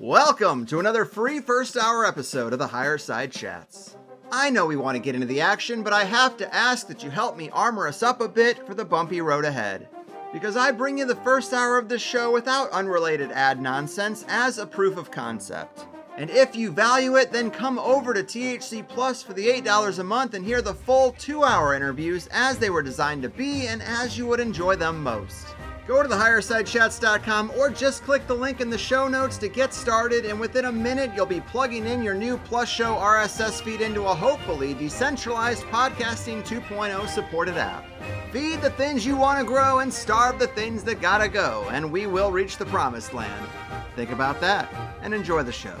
Welcome to another free first hour episode of the Higher Side Chats. I know we want to get into the action, but I have to ask that you help me armor us up a bit for the bumpy road ahead. Because I bring you the first hour of this show without unrelated ad nonsense as a proof of concept. And if you value it, then come over to THC Plus for the $8 a month and hear the full two hour interviews as they were designed to be and as you would enjoy them most. Go to thehighersidechats.com or just click the link in the show notes to get started, and within a minute, you'll be plugging in your new Plus Show RSS feed into a hopefully decentralized podcasting 2.0 supported app. Feed the things you want to grow and starve the things that gotta go, and we will reach the promised land. Think about that and enjoy the show.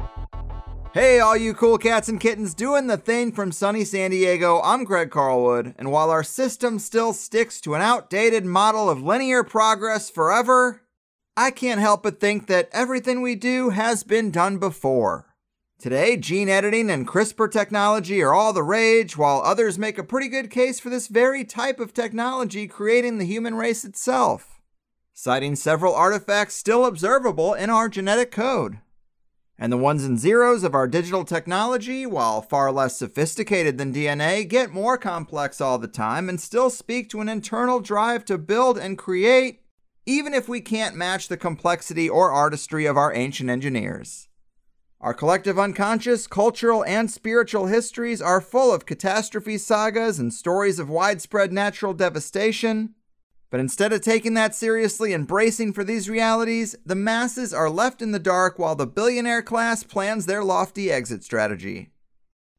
Hey, all you cool cats and kittens doing the thing from sunny San Diego. I'm Greg Carlwood, and while our system still sticks to an outdated model of linear progress forever, I can't help but think that everything we do has been done before. Today, gene editing and CRISPR technology are all the rage, while others make a pretty good case for this very type of technology creating the human race itself, citing several artifacts still observable in our genetic code. And the ones and zeros of our digital technology, while far less sophisticated than DNA, get more complex all the time and still speak to an internal drive to build and create, even if we can't match the complexity or artistry of our ancient engineers. Our collective unconscious, cultural, and spiritual histories are full of catastrophe sagas and stories of widespread natural devastation, but instead of taking that seriously and bracing for these realities, the masses are left in the dark while the billionaire class plans their lofty exit strategy.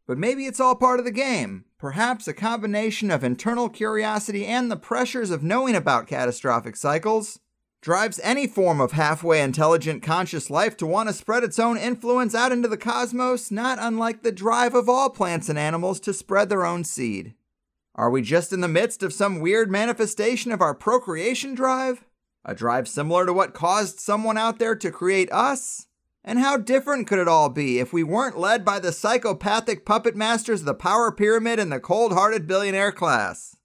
But maybe it's all part of the game. Perhaps a combination of internal curiosity and the pressures of knowing about catastrophic cycles drives any form of halfway intelligent conscious life to want to spread its own influence out into the cosmos, not unlike the drive of all plants and animals to spread their own seed. Are we just in the midst of some weird manifestation of our procreation drive? A drive similar to what caused someone out there to create us? And how different could it all be if we weren't led by the psychopathic puppet masters of the power pyramid and the cold hearted billionaire class?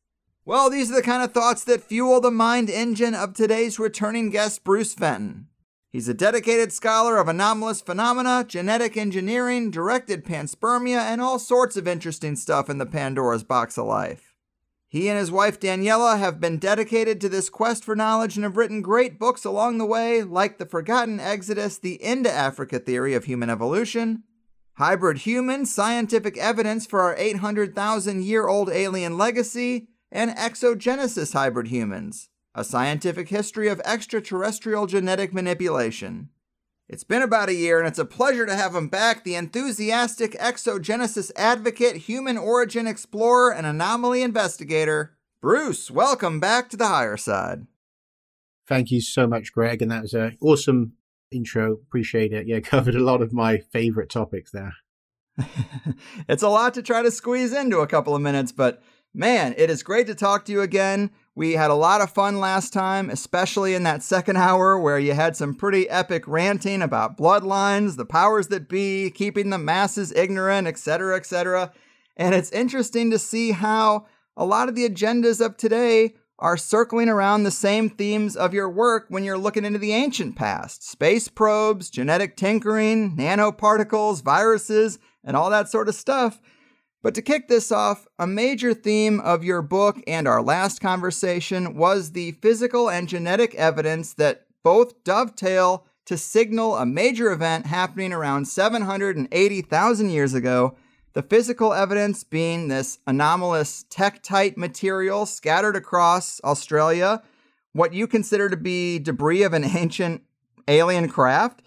Well, these are the kind of thoughts that fuel the mind engine of today's returning guest, Bruce Fenton. He's a dedicated scholar of anomalous phenomena, genetic engineering, directed panspermia, and all sorts of interesting stuff in the Pandora's box of life. He and his wife Daniela have been dedicated to this quest for knowledge and have written great books along the way, like The Forgotten Exodus, The Into Africa Theory of Human Evolution, Hybrid Human, Scientific Evidence for Our 800,000 Year Old Alien Legacy, and Exogenesis Hybrid Humans a scientific history of extraterrestrial genetic manipulation. It's been about a year, and it's a pleasure to have him back, the enthusiastic exogenesis advocate, human origin explorer, and anomaly investigator. Bruce, welcome back to the higher side. Thank you so much, Greg, and that was an awesome intro. Appreciate it. Yeah, covered a lot of my favorite topics there. it's a lot to try to squeeze into a couple of minutes, but man, it is great to talk to you again. We had a lot of fun last time, especially in that second hour where you had some pretty epic ranting about bloodlines, the powers that be, keeping the masses ignorant, etc., etc. And it's interesting to see how a lot of the agendas of today are circling around the same themes of your work when you're looking into the ancient past space probes, genetic tinkering, nanoparticles, viruses, and all that sort of stuff. But to kick this off, a major theme of your book and our last conversation was the physical and genetic evidence that both dovetail to signal a major event happening around 780,000 years ago. The physical evidence being this anomalous tektite material scattered across Australia, what you consider to be debris of an ancient alien craft,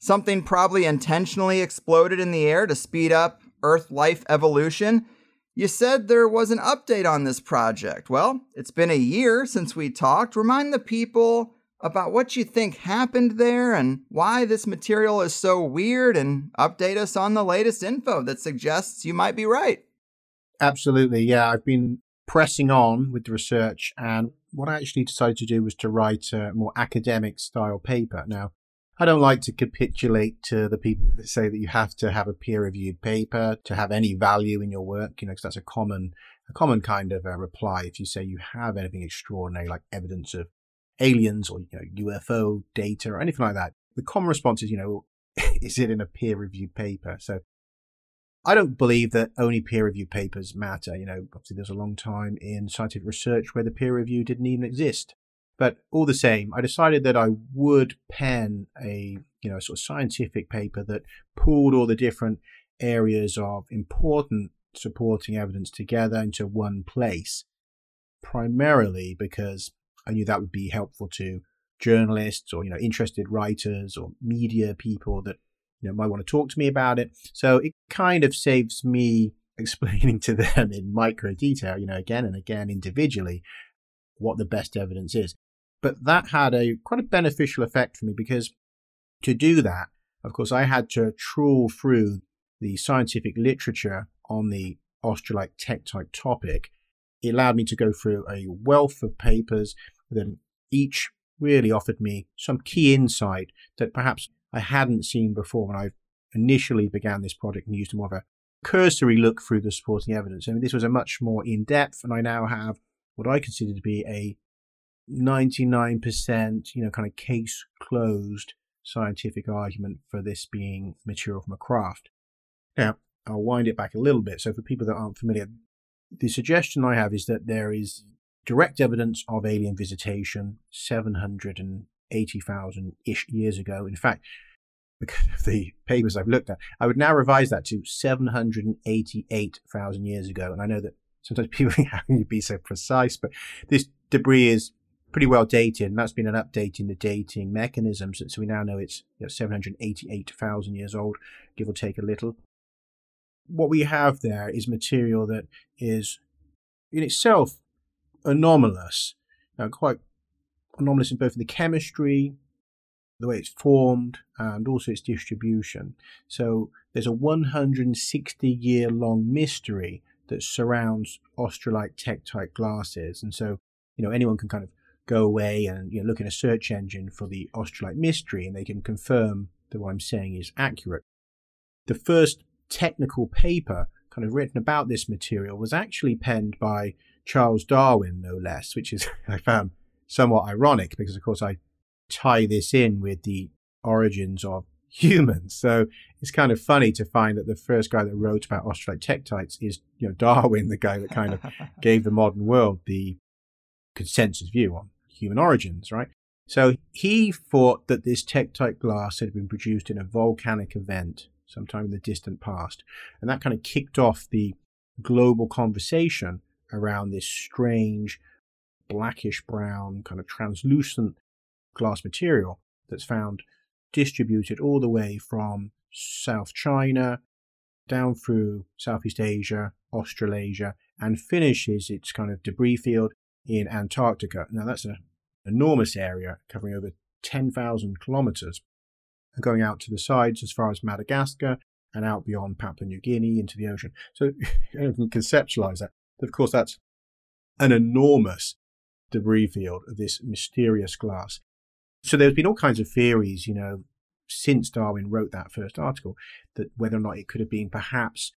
something probably intentionally exploded in the air to speed up Earth life evolution. You said there was an update on this project. Well, it's been a year since we talked. Remind the people about what you think happened there and why this material is so weird, and update us on the latest info that suggests you might be right. Absolutely. Yeah, I've been pressing on with the research, and what I actually decided to do was to write a more academic style paper. Now, I don't like to capitulate to the people that say that you have to have a peer reviewed paper to have any value in your work, you know, because that's a common, a common kind of a reply. If you say you have anything extraordinary, like evidence of aliens or you know, UFO data or anything like that, the common response is, you know, is it in a peer reviewed paper? So I don't believe that only peer reviewed papers matter. You know, obviously there's a long time in scientific research where the peer review didn't even exist. But all the same, I decided that I would pen a, you know, sort of scientific paper that pulled all the different areas of important supporting evidence together into one place, primarily because I knew that would be helpful to journalists or you know interested writers or media people that you know might want to talk to me about it. So it kind of saves me explaining to them in micro detail, you know, again and again individually what the best evidence is. But that had a quite a beneficial effect for me because to do that, of course, I had to trawl through the scientific literature on the australite tektite topic it allowed me to go through a wealth of papers that each really offered me some key insight that perhaps I hadn't seen before when I initially began this project and used more of a cursory look through the supporting evidence. I mean, this was a much more in depth, and I now have what I consider to be a 99%, you know, kind of case closed scientific argument for this being material from a craft. Now, I'll wind it back a little bit. So, for people that aren't familiar, the suggestion I have is that there is direct evidence of alien visitation 780,000 ish years ago. In fact, because of the papers I've looked at, I would now revise that to 788,000 years ago. And I know that sometimes people can you be so precise? But this debris is pretty well dated, and that's been an update in the dating mechanisms. So we now know it's you know, 788,000 years old, give or take a little what we have there is material that is in itself anomalous, uh, quite anomalous in both the chemistry, the way it's formed, and also its distribution. So there's a 160 year long mystery that surrounds australite tektite glasses. And so, you know, anyone can kind of go away and you know, look in a search engine for the australite mystery and they can confirm that what I'm saying is accurate. The first technical paper kind of written about this material was actually penned by Charles Darwin, no less, which is, I found somewhat ironic because, of course, I tie this in with the origins of humans. So it's kind of funny to find that the first guy that wrote about australite tektites is, you know, Darwin, the guy that kind of gave the modern world the consensus view on human origins, right? So he thought that this tektite glass had been produced in a volcanic event sometime in the distant past. And that kind of kicked off the global conversation around this strange blackish brown, kind of translucent glass material that's found distributed all the way from South China down through Southeast Asia, Australasia, and finishes its kind of debris field in Antarctica. Now, that's an enormous area covering over 10,000 kilometers and going out to the sides as far as Madagascar and out beyond Papua New Guinea into the ocean. So you can conceptualize that. But of course, that's an enormous debris field of this mysterious glass. So there's been all kinds of theories, you know, since Darwin wrote that first article, that whether or not it could have been perhaps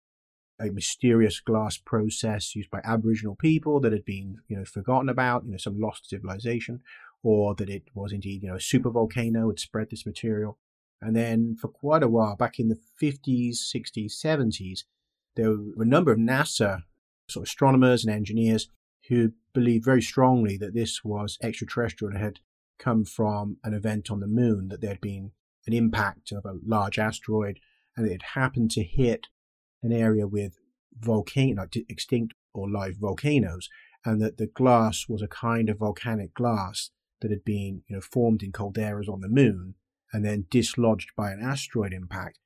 a mysterious glass process used by Aboriginal people that had been, you know, forgotten about, you know, some lost civilization, or that it was indeed, you know, a supervolcano had spread this material. And then for quite a while, back in the 50s, 60s, 70s, there were a number of NASA sort of astronomers and engineers who believed very strongly that this was extraterrestrial and had come from an event on the moon, that there had been an impact of a large asteroid and it had happened to hit an area with volcano, extinct or live volcanoes, and that the glass was a kind of volcanic glass that had been you know, formed in calderas on the moon and then dislodged by an asteroid impact,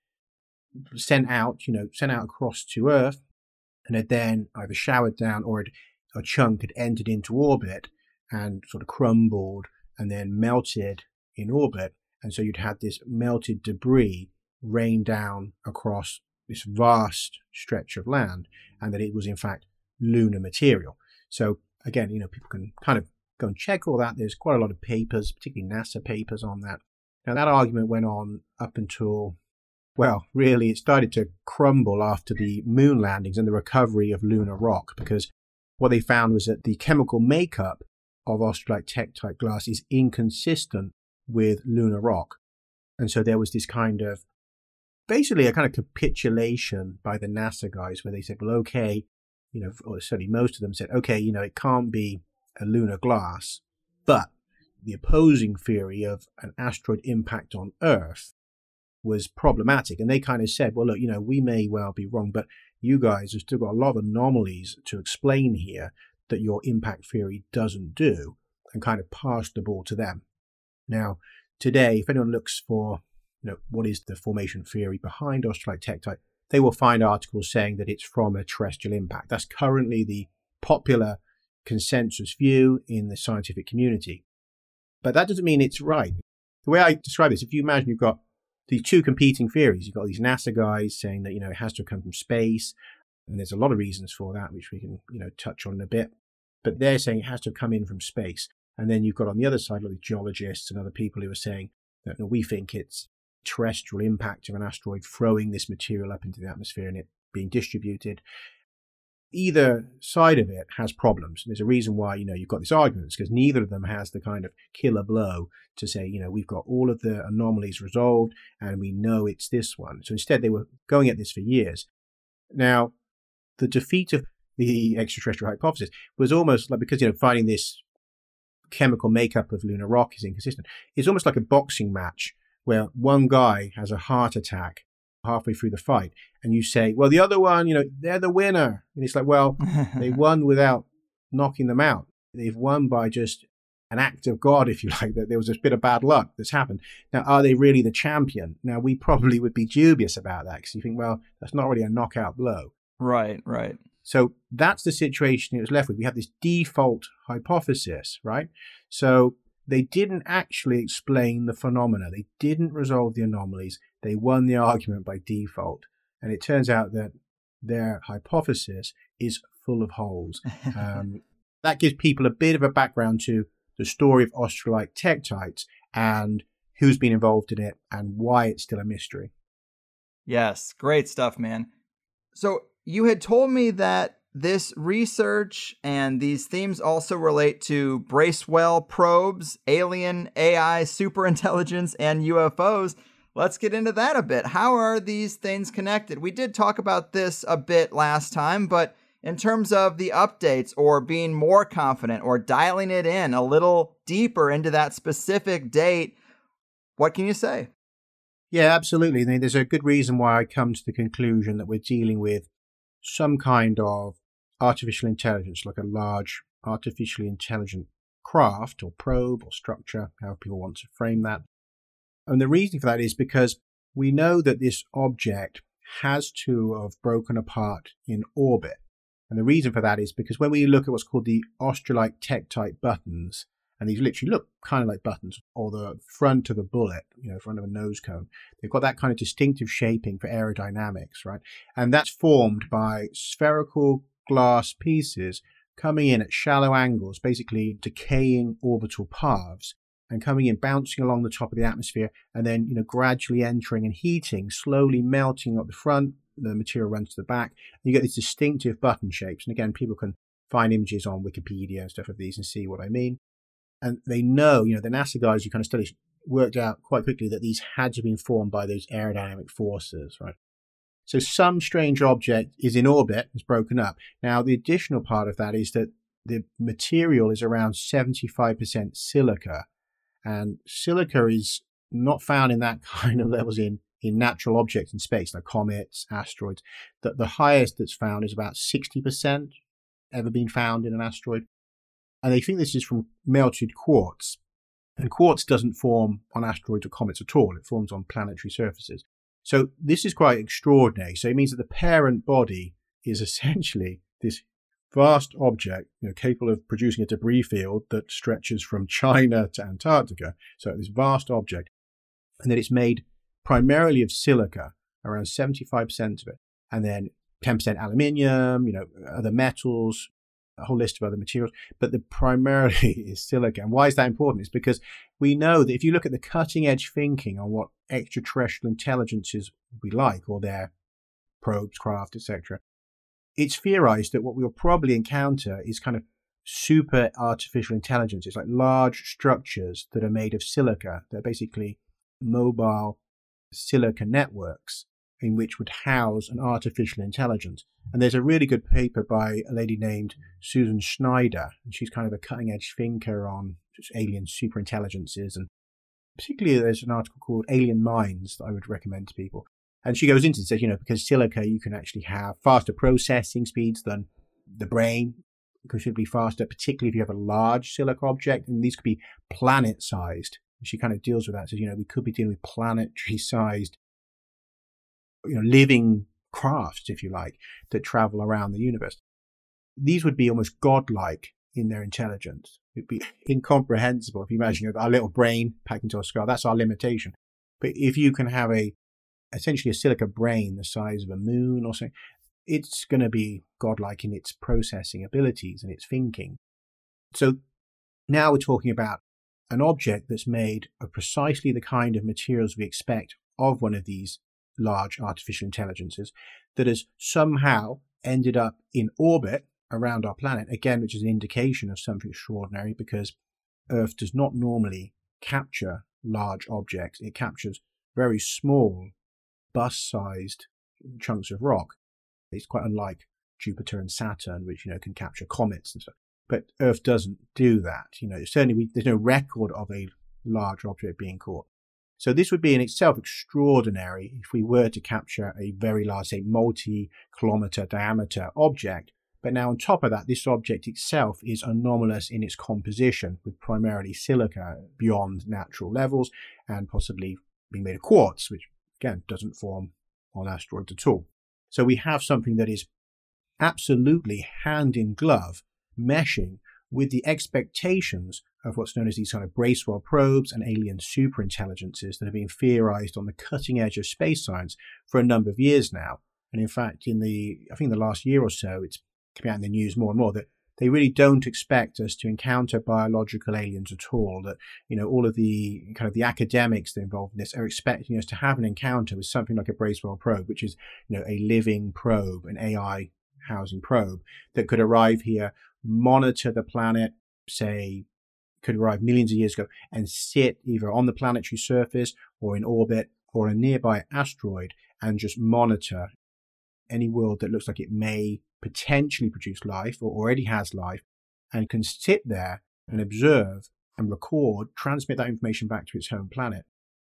sent out, you know, sent out across to Earth, and had then either showered down or had, a chunk had entered into orbit and sort of crumbled and then melted in orbit. And so you'd had this melted debris rain down across this vast stretch of land, and that it was in fact lunar material. So again, you know, people can kind of go and check all that. There's quite a lot of papers, particularly NASA papers on that. Now that argument went on up until, well, really it started to crumble after the moon landings and the recovery of lunar rock, because what they found was that the chemical makeup of australite tektite glass is inconsistent with lunar rock. And so there was this kind of basically a kind of capitulation by the NASA guys where they said, well, okay, you know, or certainly most of them said, okay, you know, it can't be a lunar glass, but the opposing theory of an asteroid impact on Earth was problematic. And they kind of said, well, look, you know, we may well be wrong, but you guys have still got a lot of anomalies to explain here that your impact theory doesn't do, and kind of passed the ball to them. Now, today, if anyone looks for you know, what is the formation theory behind australite tektite, they will find articles saying that it's from a terrestrial impact. That's currently the popular consensus view in the scientific community. But that doesn't mean it's right. The way I describe this, if you imagine you've got these two competing theories, you've got these NASA guys saying that, you know, it has to come from space, and there's a lot of reasons for that, which we can, you know, touch on in a bit. But they're saying it has to come in from space. And then you've got on the other side, like geologists and other people who are saying that no, we think it's terrestrial impact of an asteroid throwing this material up into the atmosphere and it being distributed. Either side of it has problems. There's a reason why, you know, you've got this argument because neither of them has the kind of killer blow to say, you know, we've got all of the anomalies resolved and we know it's this one. So instead, they were going at this for years. Now, the defeat of the extraterrestrial hypothesis was almost like because, you know, finding this chemical makeup of lunar rock is inconsistent. It's almost like a boxing match where one guy has a heart attack halfway through the fight and you say, well, the other one, you know, they're the winner. And it's like, well, they won without knocking them out. They've won by just an act of God, if you like, that there was a bit of bad luck that's happened. Now, are they really the champion? Now, we probably would be dubious about that because you think, well, that's not really a knockout blow. Right, right. So that's the situation it was left with. We have this default hypothesis, right? So they didn't actually explain the phenomena. They didn't resolve the anomalies. They won the argument by default. And it turns out that their hypothesis is full of holes. Um, that gives people a bit of a background to the story of Australite tektites and who's been involved in it and why it's still a mystery. Yes, great stuff, man. So you had told me that this research and these themes also relate to Bracewell probes, alien AI superintelligence, and UFOs. Let's get into that a bit. How are these things connected? We did talk about this a bit last time, but in terms of the updates or being more confident or dialing it in a little deeper into that specific date, what can you say? Yeah, absolutely. I mean, There's a good reason why I come to the conclusion that we're dealing with some kind of artificial intelligence, like a large artificially intelligent craft or probe or structure, however people want to frame that. And the reason for that is because we know that this object has to have broken apart in orbit. And the reason for that is because when we look at what's called the australite tektite buttons, and these literally look kind of like buttons, or the front of a bullet, you know, front of a nose cone. They've got that kind of distinctive shaping for aerodynamics, right? And that's formed by spherical glass pieces coming in at shallow angles, basically decaying orbital paths and coming in, bouncing along the top of the atmosphere, and then you know gradually entering and heating, slowly melting up the front. The material runs to the back. And you get these distinctive button shapes. And again, people can find images on Wikipedia and stuff of these and see what I mean. And they know, you know, the NASA guys who kind of studied worked out quite quickly that these had to been formed by those aerodynamic forces, right? So some strange object is in orbit, has broken up. Now, the additional part of that is that the material is around 75% silica. And silica is not found in that kind of levels in, in natural objects in space, like comets, asteroids. The, the highest that's found is about 60% ever been found in an asteroid. And they think this is from melted quartz. And quartz doesn't form on asteroids or comets at all, it forms on planetary surfaces. So this is quite extraordinary. So it means that the parent body is essentially this vast object, you know, capable of producing a debris field that stretches from China to Antarctica. So this vast object, and that it's made primarily of silica, around 75% of it, and then 10% aluminium, you know, other metals, a whole list of other materials, but the primarily is silica. And why is that important? It's because we know that if you look at the cutting edge thinking on what extraterrestrial intelligences will be like, or their probes, craft, etc., it's theorized that what we'll probably encounter is kind of super artificial intelligence. It's like large structures that are made of silica. They're basically mobile silica networks in which would house an artificial intelligence. And there's a really good paper by a lady named Susan Schneider, and she's kind of a cutting edge thinker on alien superintelligences. And particularly, there's an article called Alien Minds that I would recommend to people. And she goes into it and says, you know, because silica, you can actually have faster processing speeds than the brain, considerably faster, particularly if you have a large silica object. And these could be planet sized. She kind of deals with that. Says, you know, we could be dealing with planetary sized you know, living crafts, if you like, that travel around the universe. These would be almost godlike in their intelligence. It'd be incomprehensible if you imagine our little brain packed into a skull. That's our limitation. But if you can have a essentially a silica brain the size of a moon or something, it's going to be godlike in its processing abilities and its thinking. So now we're talking about an object that's made of precisely the kind of materials we expect of one of these large artificial intelligences that has somehow ended up in orbit around our planet, again, which is an indication of something extraordinary because Earth does not normally capture large objects. It captures very small, bus sized chunks of rock. It's quite unlike Jupiter and Saturn, which, you know, can capture comets and stuff. But Earth doesn't do that. You know, certainly we, there's no record of a large object being caught. So this would be in itself extraordinary if we were to capture a very large, say, multi-kilometer diameter object. But now on top of that, this object itself is anomalous in its composition with primarily silica beyond natural levels and possibly being made of quartz, which again doesn't form on asteroids at all. So we have something that is absolutely hand in glove meshing with the expectations of what's known as these kind of Bracewell probes and alien superintelligences that have been theorized on the cutting edge of space science for a number of years now. And in fact, in the, I think the last year or so, it's coming out in the news more and more that they really don't expect us to encounter biological aliens at all. That, you know, all of the kind of the academics that are involved in this are expecting us to have an encounter with something like a Bracewell probe, which is, you know, a living probe, an AI housing probe that could arrive here, monitor the planet, say could arrive millions of years ago and sit either on the planetary surface or in orbit or a nearby asteroid and just monitor any world that looks like it may potentially produce life or already has life and can sit there and observe and record, transmit that information back to its home planet.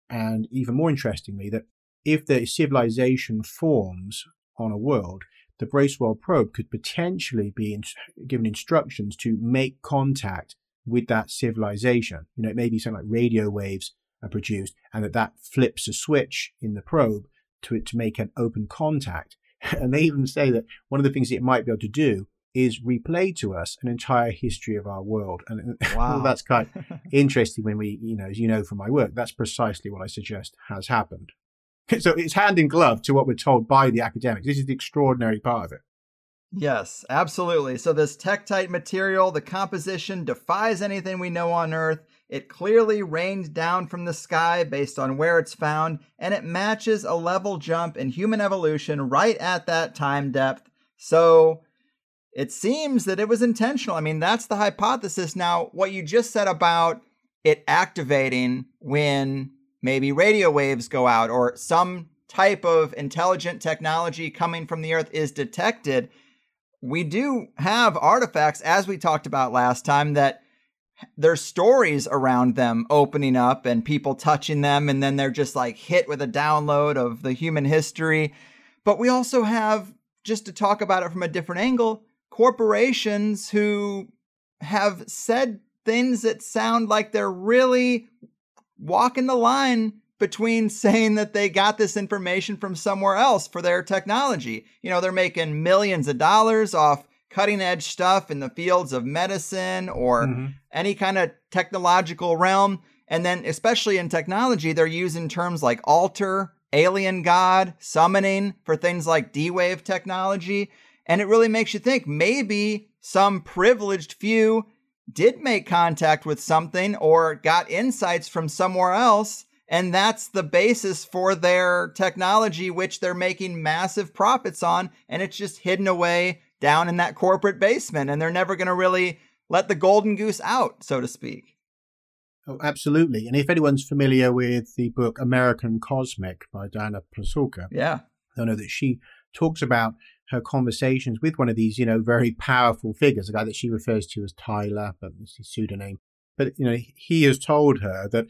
And even more interestingly, that if the civilization forms on a world, the Bracewell probe could potentially be in, given instructions to make contact with that civilization. You know, it may be something like radio waves are produced and that that flips a switch in the probe to to make an open contact. And they even say that one of the things it might be able to do is replay to us an entire history of our world. And wow. that's kind of interesting when we, you know, as you know from my work, that's precisely what I suggest has happened. So it's hand in glove to what we're told by the academics. This is the extraordinary part of it. Yes, absolutely. So, this tektite material, the composition defies anything we know on Earth. It clearly rained down from the sky based on where it's found, and it matches a level jump in human evolution right at that time depth. So, it seems that it was intentional. I mean, that's the hypothesis. Now, what you just said about it activating when maybe radio waves go out or some type of intelligent technology coming from the Earth is detected we do have artifacts, as we talked about last time, that there's stories around them opening up and people touching them, and then they're just like hit with a download of the human history. But we also have, just to talk about it from a different angle, corporations who have said things that sound like they're really walking the line between saying that they got this information from somewhere else for their technology. You know, they're making millions of dollars off cutting edge stuff in the fields of medicine or mm-hmm. any kind of technological realm. And then, especially in technology, they're using terms like alter, alien god, summoning for things like D Wave technology. And it really makes you think maybe some privileged few did make contact with something or got insights from somewhere else. And that's the basis for their technology, which they're making massive profits on. And it's just hidden away down in that corporate basement. And they're never going to really let the golden goose out, so to speak. Oh, absolutely. And if anyone's familiar with the book American Cosmic by Diana Pasulka, yeah, they'll know that she talks about her conversations with one of these, you know, very powerful figures, a guy that she refers to as Tyler, but it's his pseudonym. But, you know, he has told her that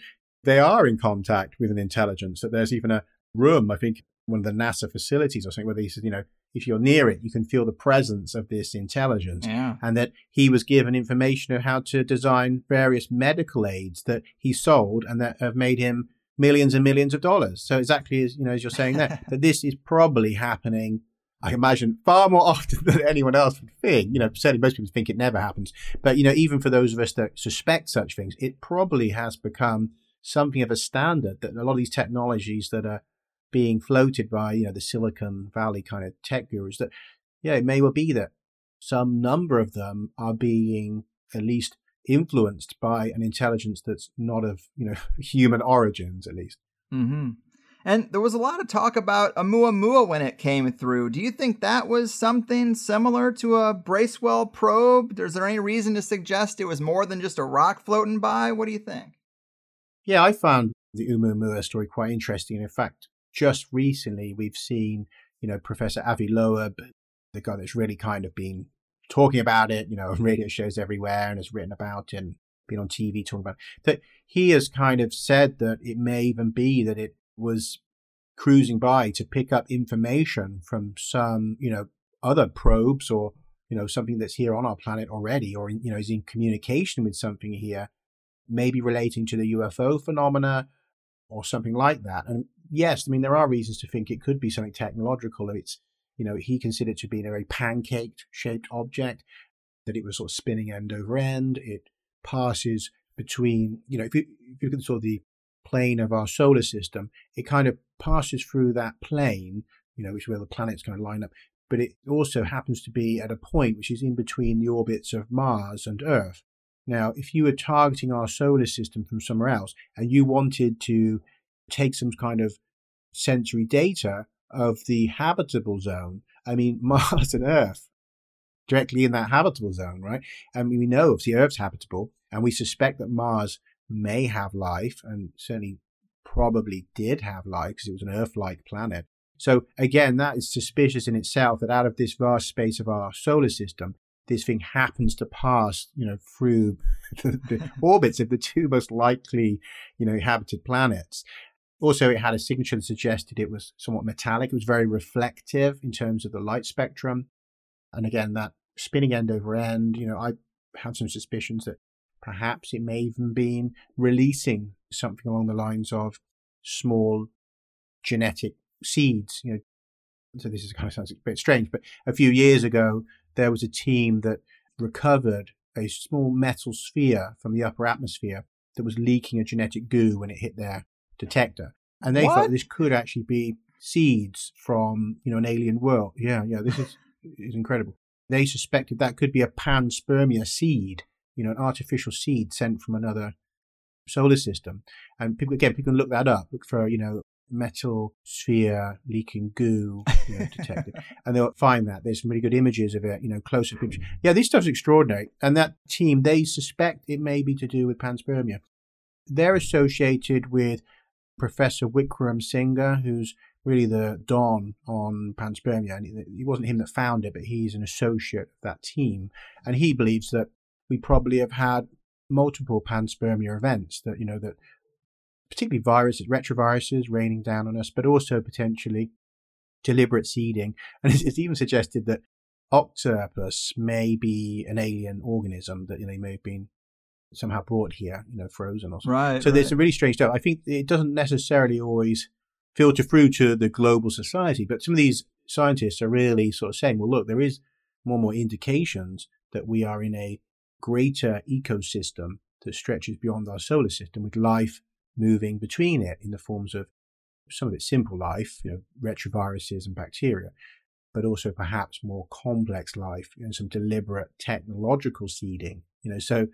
they are in contact with an intelligence, that there's even a room, I think, one of the NASA facilities or something, where he says, you know, if you're near it, you can feel the presence of this intelligence. Yeah. And that he was given information of how to design various medical aids that he sold and that have made him millions and millions of dollars. So exactly as you know, as you're saying there, that this is probably happening I imagine far more often than anyone else would think. You know, certainly most people think it never happens. But, you know, even for those of us that suspect such things, it probably has become something of a standard that a lot of these technologies that are being floated by, you know, the Silicon Valley kind of tech gurus that, yeah, it may well be that some number of them are being at least influenced by an intelligence that's not of, you know, human origins, at least. Mm-hmm. And there was a lot of talk about Oumuamua when it came through. Do you think that was something similar to a Bracewell probe? Is there any reason to suggest it was more than just a rock floating by? What do you think? Yeah, I found the Oumuamua story quite interesting. In fact, just recently we've seen, you know, Professor Avi Loeb, the guy that's really kind of been talking about it, you know, on radio shows everywhere and has written about it and been on TV talking about it, that he has kind of said that it may even be that it was cruising by to pick up information from some, you know, other probes or, you know, something that's here on our planet already or, you know, is in communication with something here, maybe relating to the UFO phenomena or something like that. And yes, I mean, there are reasons to think it could be something technological. It's, you know, he considered to be a very pancaked shaped object, that it was sort of spinning end over end. It passes between, you know, if you, if you look at sort of the plane of our solar system, it kind of passes through that plane, you know, which is where the planets kind of line up. But it also happens to be at a point which is in between the orbits of Mars and Earth. Now, if you were targeting our solar system from somewhere else and you wanted to take some kind of sensory data of the habitable zone, I mean, Mars and Earth directly in that habitable zone, right? I mean, we know if the Earth's habitable, and we suspect that Mars may have life and certainly probably did have life because it was an Earth like planet. So, again, that is suspicious in itself that out of this vast space of our solar system, this thing happens to pass, you know, through the, the orbits of the two most likely, you know, inhabited planets. Also, it had a signature that suggested it was somewhat metallic. It was very reflective in terms of the light spectrum. And again, that spinning end over end, you know, I had some suspicions that Perhaps it may even been releasing something along the lines of small genetic seeds. You know, so this is kind of sounds a bit strange, but a few years ago there was a team that recovered a small metal sphere from the upper atmosphere that was leaking a genetic goo when it hit their detector, and they what? thought this could actually be seeds from you know an alien world. Yeah, yeah, this is is incredible. They suspected that could be a panspermia seed you know, an artificial seed sent from another solar system. And people, again, people can look that up, look for, you know, metal sphere leaking goo you know, detected, and they'll find that there's some really good images of it, you know, close-up images. Yeah, this stuff's extraordinary. And that team, they suspect it may be to do with panspermia. They're associated with Professor Wickramasinghe, who's really the don on panspermia. And it wasn't him that found it, but he's an associate of that team. And he believes that we probably have had multiple panspermia events that, you know, that particularly viruses, retroviruses raining down on us, but also potentially deliberate seeding. And it's, it's even suggested that octopus may be an alien organism that you know, may have been somehow brought here, you know, frozen or something. Right. So there's a really strange stuff. I think it doesn't necessarily always filter through to the global society, but some of these scientists are really sort of saying, well, look, there is more and more indications that we are in a greater ecosystem that stretches beyond our solar system with life moving between it in the forms of some of its simple life, you know, retroviruses and bacteria, but also perhaps more complex life and you know, some deliberate technological seeding, you know, so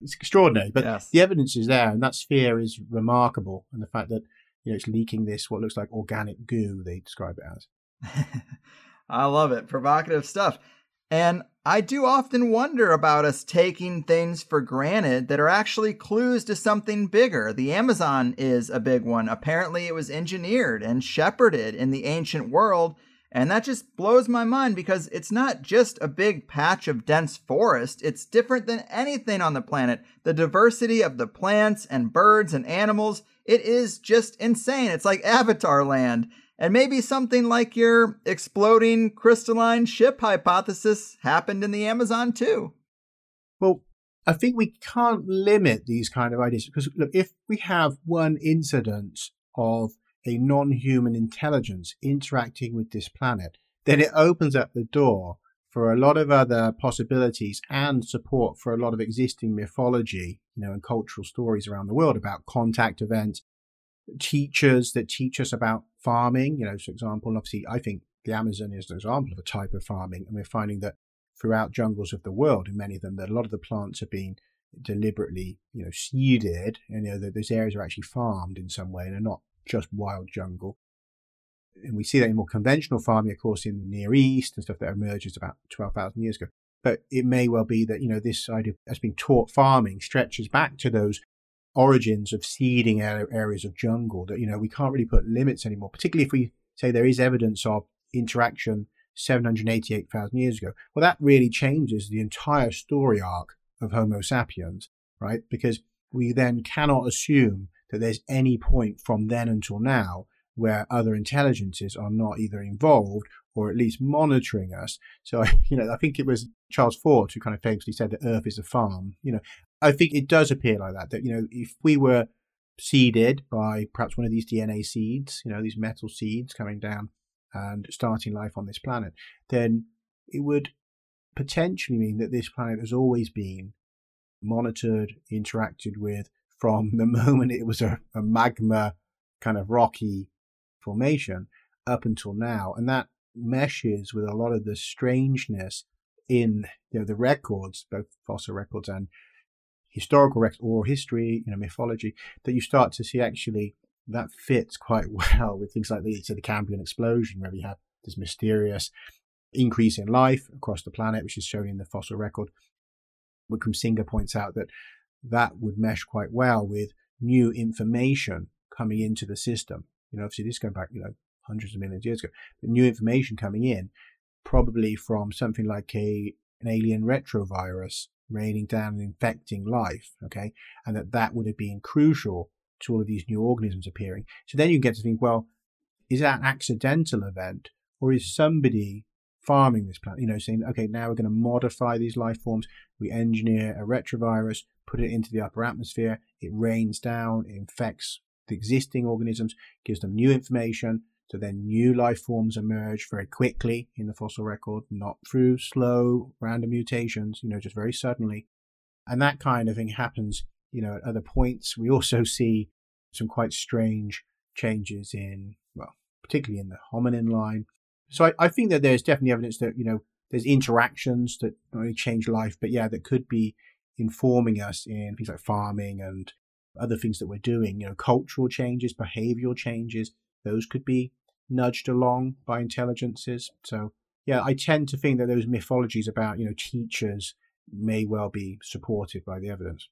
it's extraordinary, but Yes. the evidence is there and that sphere is remarkable. And the fact that, you know, it's leaking this, what looks like organic goo, they describe it as. I love it. Provocative stuff. And I do often wonder about us taking things for granted that are actually clues to something bigger. The Amazon is a big one. Apparently, it was engineered and shepherded in the ancient world. And that just blows my mind because it's not just a big patch of dense forest. It's different than anything on the planet. The diversity of the plants and birds and animals, it is just insane. It's like Avatar land. And maybe something like your exploding crystalline ship hypothesis happened in the Amazon too. Well, I think we can't limit these kind of ideas because look, if we have one incident of a non-human intelligence interacting with this planet, then it opens up the door for a lot of other possibilities and support for a lot of existing mythology, you know, and cultural stories around the world about contact events, teachers that teach us about farming, you know, for example, obviously I think the Amazon is an example of a type of farming, and we're finding that throughout jungles of the world, in many of them, that a lot of the plants are being deliberately, you know, seeded, and you know, that those areas are actually farmed in some way, and they're not just wild jungle. And we see that in more conventional farming, of course, in the Near East and stuff that emerges about 12,000 years ago. But it may well be that, you know, this idea as being taught farming stretches back to those origins of seeding areas of jungle that, you know, we can't really put limits anymore, particularly if we say there is evidence of interaction 788,000 years ago. Well, that really changes the entire story arc of Homo sapiens, right? Because we then cannot assume that there's any point from then until now where other intelligences are not either involved or at least monitoring us. So, you know, I think it was Charles Fort who kind of famously said that Earth is a farm. You know, I think it does appear like that, that, you know, if we were seeded by perhaps one of these DNA seeds, you know, these metal seeds coming down and starting life on this planet, then it would potentially mean that this planet has always been monitored, interacted with from the moment it was a, a magma kind of rocky formation up until now. And that meshes with a lot of the strangeness in you know, the records, both fossil records and historical records, oral history, you know, mythology, that you start to see actually that fits quite well with things like the, so the Cambrian explosion, where we have this mysterious increase in life across the planet, which is shown in the fossil record. Wickramasinghe points out that that would mesh quite well with new information coming into the system. You know, obviously this going back, you know, hundreds of millions of years ago, but new information coming in, probably from something like a an alien retrovirus raining down and infecting life. Okay, and that that would have been crucial to all of these new organisms appearing. So then you get to think, well, is that an accidental event, or is somebody farming this planet? You know, saying, okay, now we're going to modify these life forms. We engineer a retrovirus, put it into the upper atmosphere. It rains down, it infects the existing organisms, gives them new information. So then new life forms emerge very quickly in the fossil record, not through slow random mutations, you know, just very suddenly. And that kind of thing happens, you know, at other points. We also see some quite strange changes in, well, particularly in the hominin line. So I, I think that there's definitely evidence that, you know, there's interactions that not only change life, but yeah, that could be informing us in things like farming and other things that we're doing, you know, cultural changes, behavioral changes, those could be nudged along by intelligences. So yeah, I tend to think that those mythologies about, you know, teachers may well be supported by the evidence.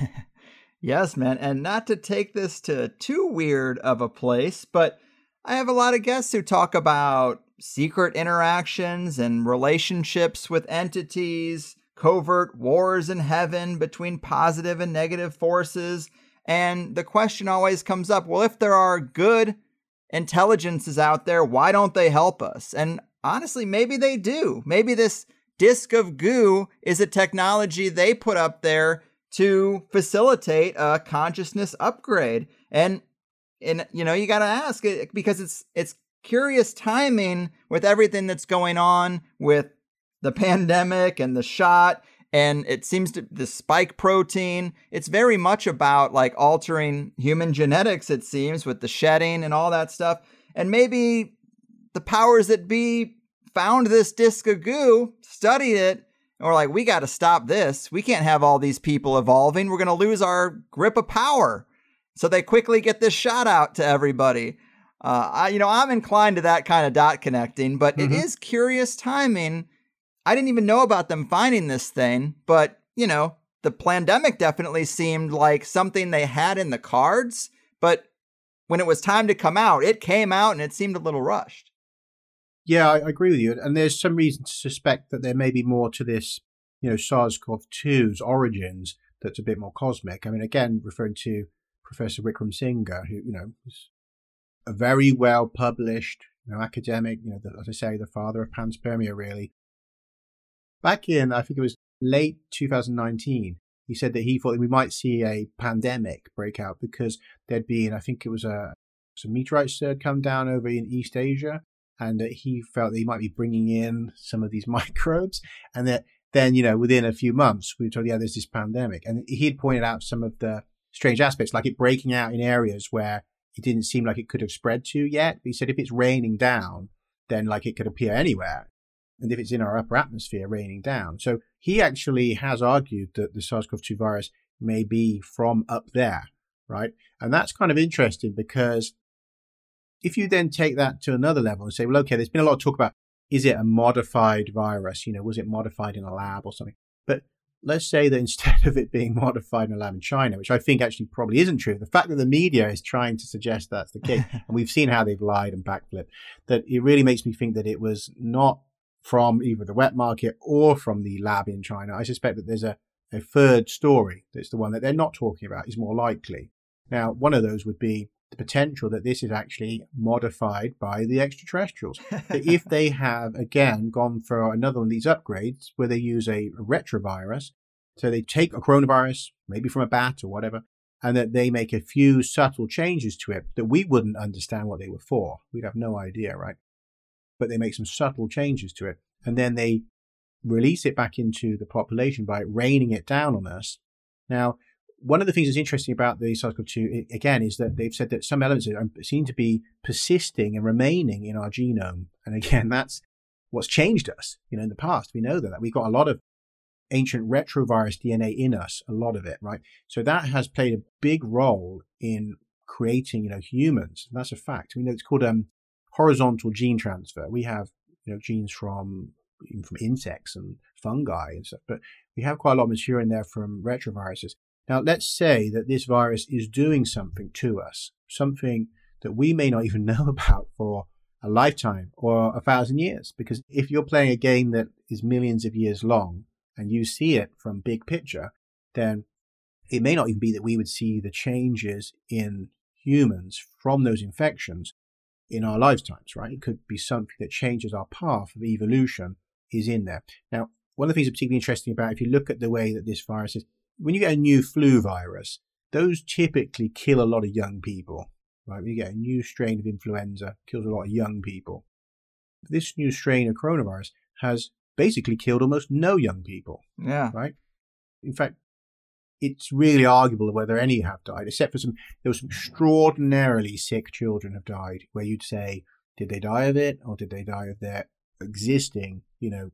yes, man. And not to take this to too weird of a place, but I have a lot of guests who talk about secret interactions and relationships with entities, covert wars in heaven between positive and negative forces. And the question always comes up well, if there are good intelligences out there, why don't they help us? And honestly, maybe they do. Maybe this disk of goo is a technology they put up there to facilitate a consciousness upgrade. And and you know, you got to ask it because it's it's curious timing with everything that's going on with the pandemic and the shot and it seems to the spike protein it's very much about like altering human genetics it seems with the shedding and all that stuff. And maybe the powers that be found this disc of goo studied it or like we got to stop this. We can't have all these people evolving. We're going to lose our grip of power. So they quickly get this shot out to everybody. Uh, I, you know i'm inclined to that kind of dot connecting but mm-hmm. it is curious timing I didn't even know about them finding this thing, but you know, the pandemic definitely seemed like something they had in the cards, but when it was time to come out, it came out and it seemed a little rushed. Yeah, I agree with you. And there's some reason to suspect that there may be more to this, you know, SARS-CoV-2's origins that's a bit more cosmic. I mean, again, referring to Professor Wickramasinghe, who, you know, is a very well published, you know, academic, you know, the, as I say, the father of panspermia, really, Back in, I think it was late 2019, he said that he thought that we might see a pandemic breakout because there'd been, I think it was a some meteorites had come down over in East Asia, and that he felt that he might be bringing in some of these microbes, and that then you know within a few months we were told, yeah, there's this pandemic, and he'd pointed out some of the strange aspects, like it breaking out in areas where it didn't seem like it could have spread to yet. But he said if it's raining down, then like it could appear anywhere and if it's in our upper atmosphere raining down. So he actually has argued that the SARS CoV 2 virus may be from up there, right? And that's kind of interesting because if you then take that to another level and say, well, okay, there's been a lot of talk about is it a modified virus? You know, was it modified in a lab or something? But let's say that instead of it being modified in a lab in China, which I think actually probably isn't true, the fact that the media is trying to suggest that's the case, and we've seen how they've lied and backflipped, that it really makes me think that it was not from either the wet market or from the lab in China. I suspect that there's a, a third story that's the one that they're not talking about is more likely. Now, one of those would be the potential that this is actually modified by the extraterrestrials. that if they have, again, gone for another one of these upgrades where they use a, a retrovirus, so they take a coronavirus, maybe from a bat or whatever, and that they make a few subtle changes to it that we wouldn't understand what they were for. We'd have no idea, right? But they make some subtle changes to it. And then they release it back into the population by raining it down on us. Now, one of the things that's interesting about the SARS-CoV-2 again is that they've said that some elements seem to be persisting and remaining in our genome, and again, that's what's changed us. You know, in the past, we know that we've got a lot of ancient retrovirus DNA in us, a lot of it, right? So that has played a big role in creating, you know, humans. That's a fact. We know it's called um, horizontal gene transfer. We have you know genes from from insects and fungi and stuff, but we have quite a lot of material in there from retroviruses. Now, let's say that this virus is doing something to us, something that we may not even know about for a lifetime or a thousand years. Because if you're playing a game that is millions of years long and you see it from big picture, then it may not even be that we would see the changes in humans from those infections in our lifetimes, right? It could be something that changes our path of evolution is in there. Now, one of the things that's particularly interesting about if you look at the way that this virus is, when you get a new flu virus, those typically kill a lot of young people, right? When you get a new strain of influenza, kills a lot of young people. This new strain of coronavirus has basically killed almost no young people. Yeah. Right? In fact, it's really arguable whether any have died, except for some. There were some extraordinarily sick children have died, where you'd say, did they die of it, or did they die of their existing, you know,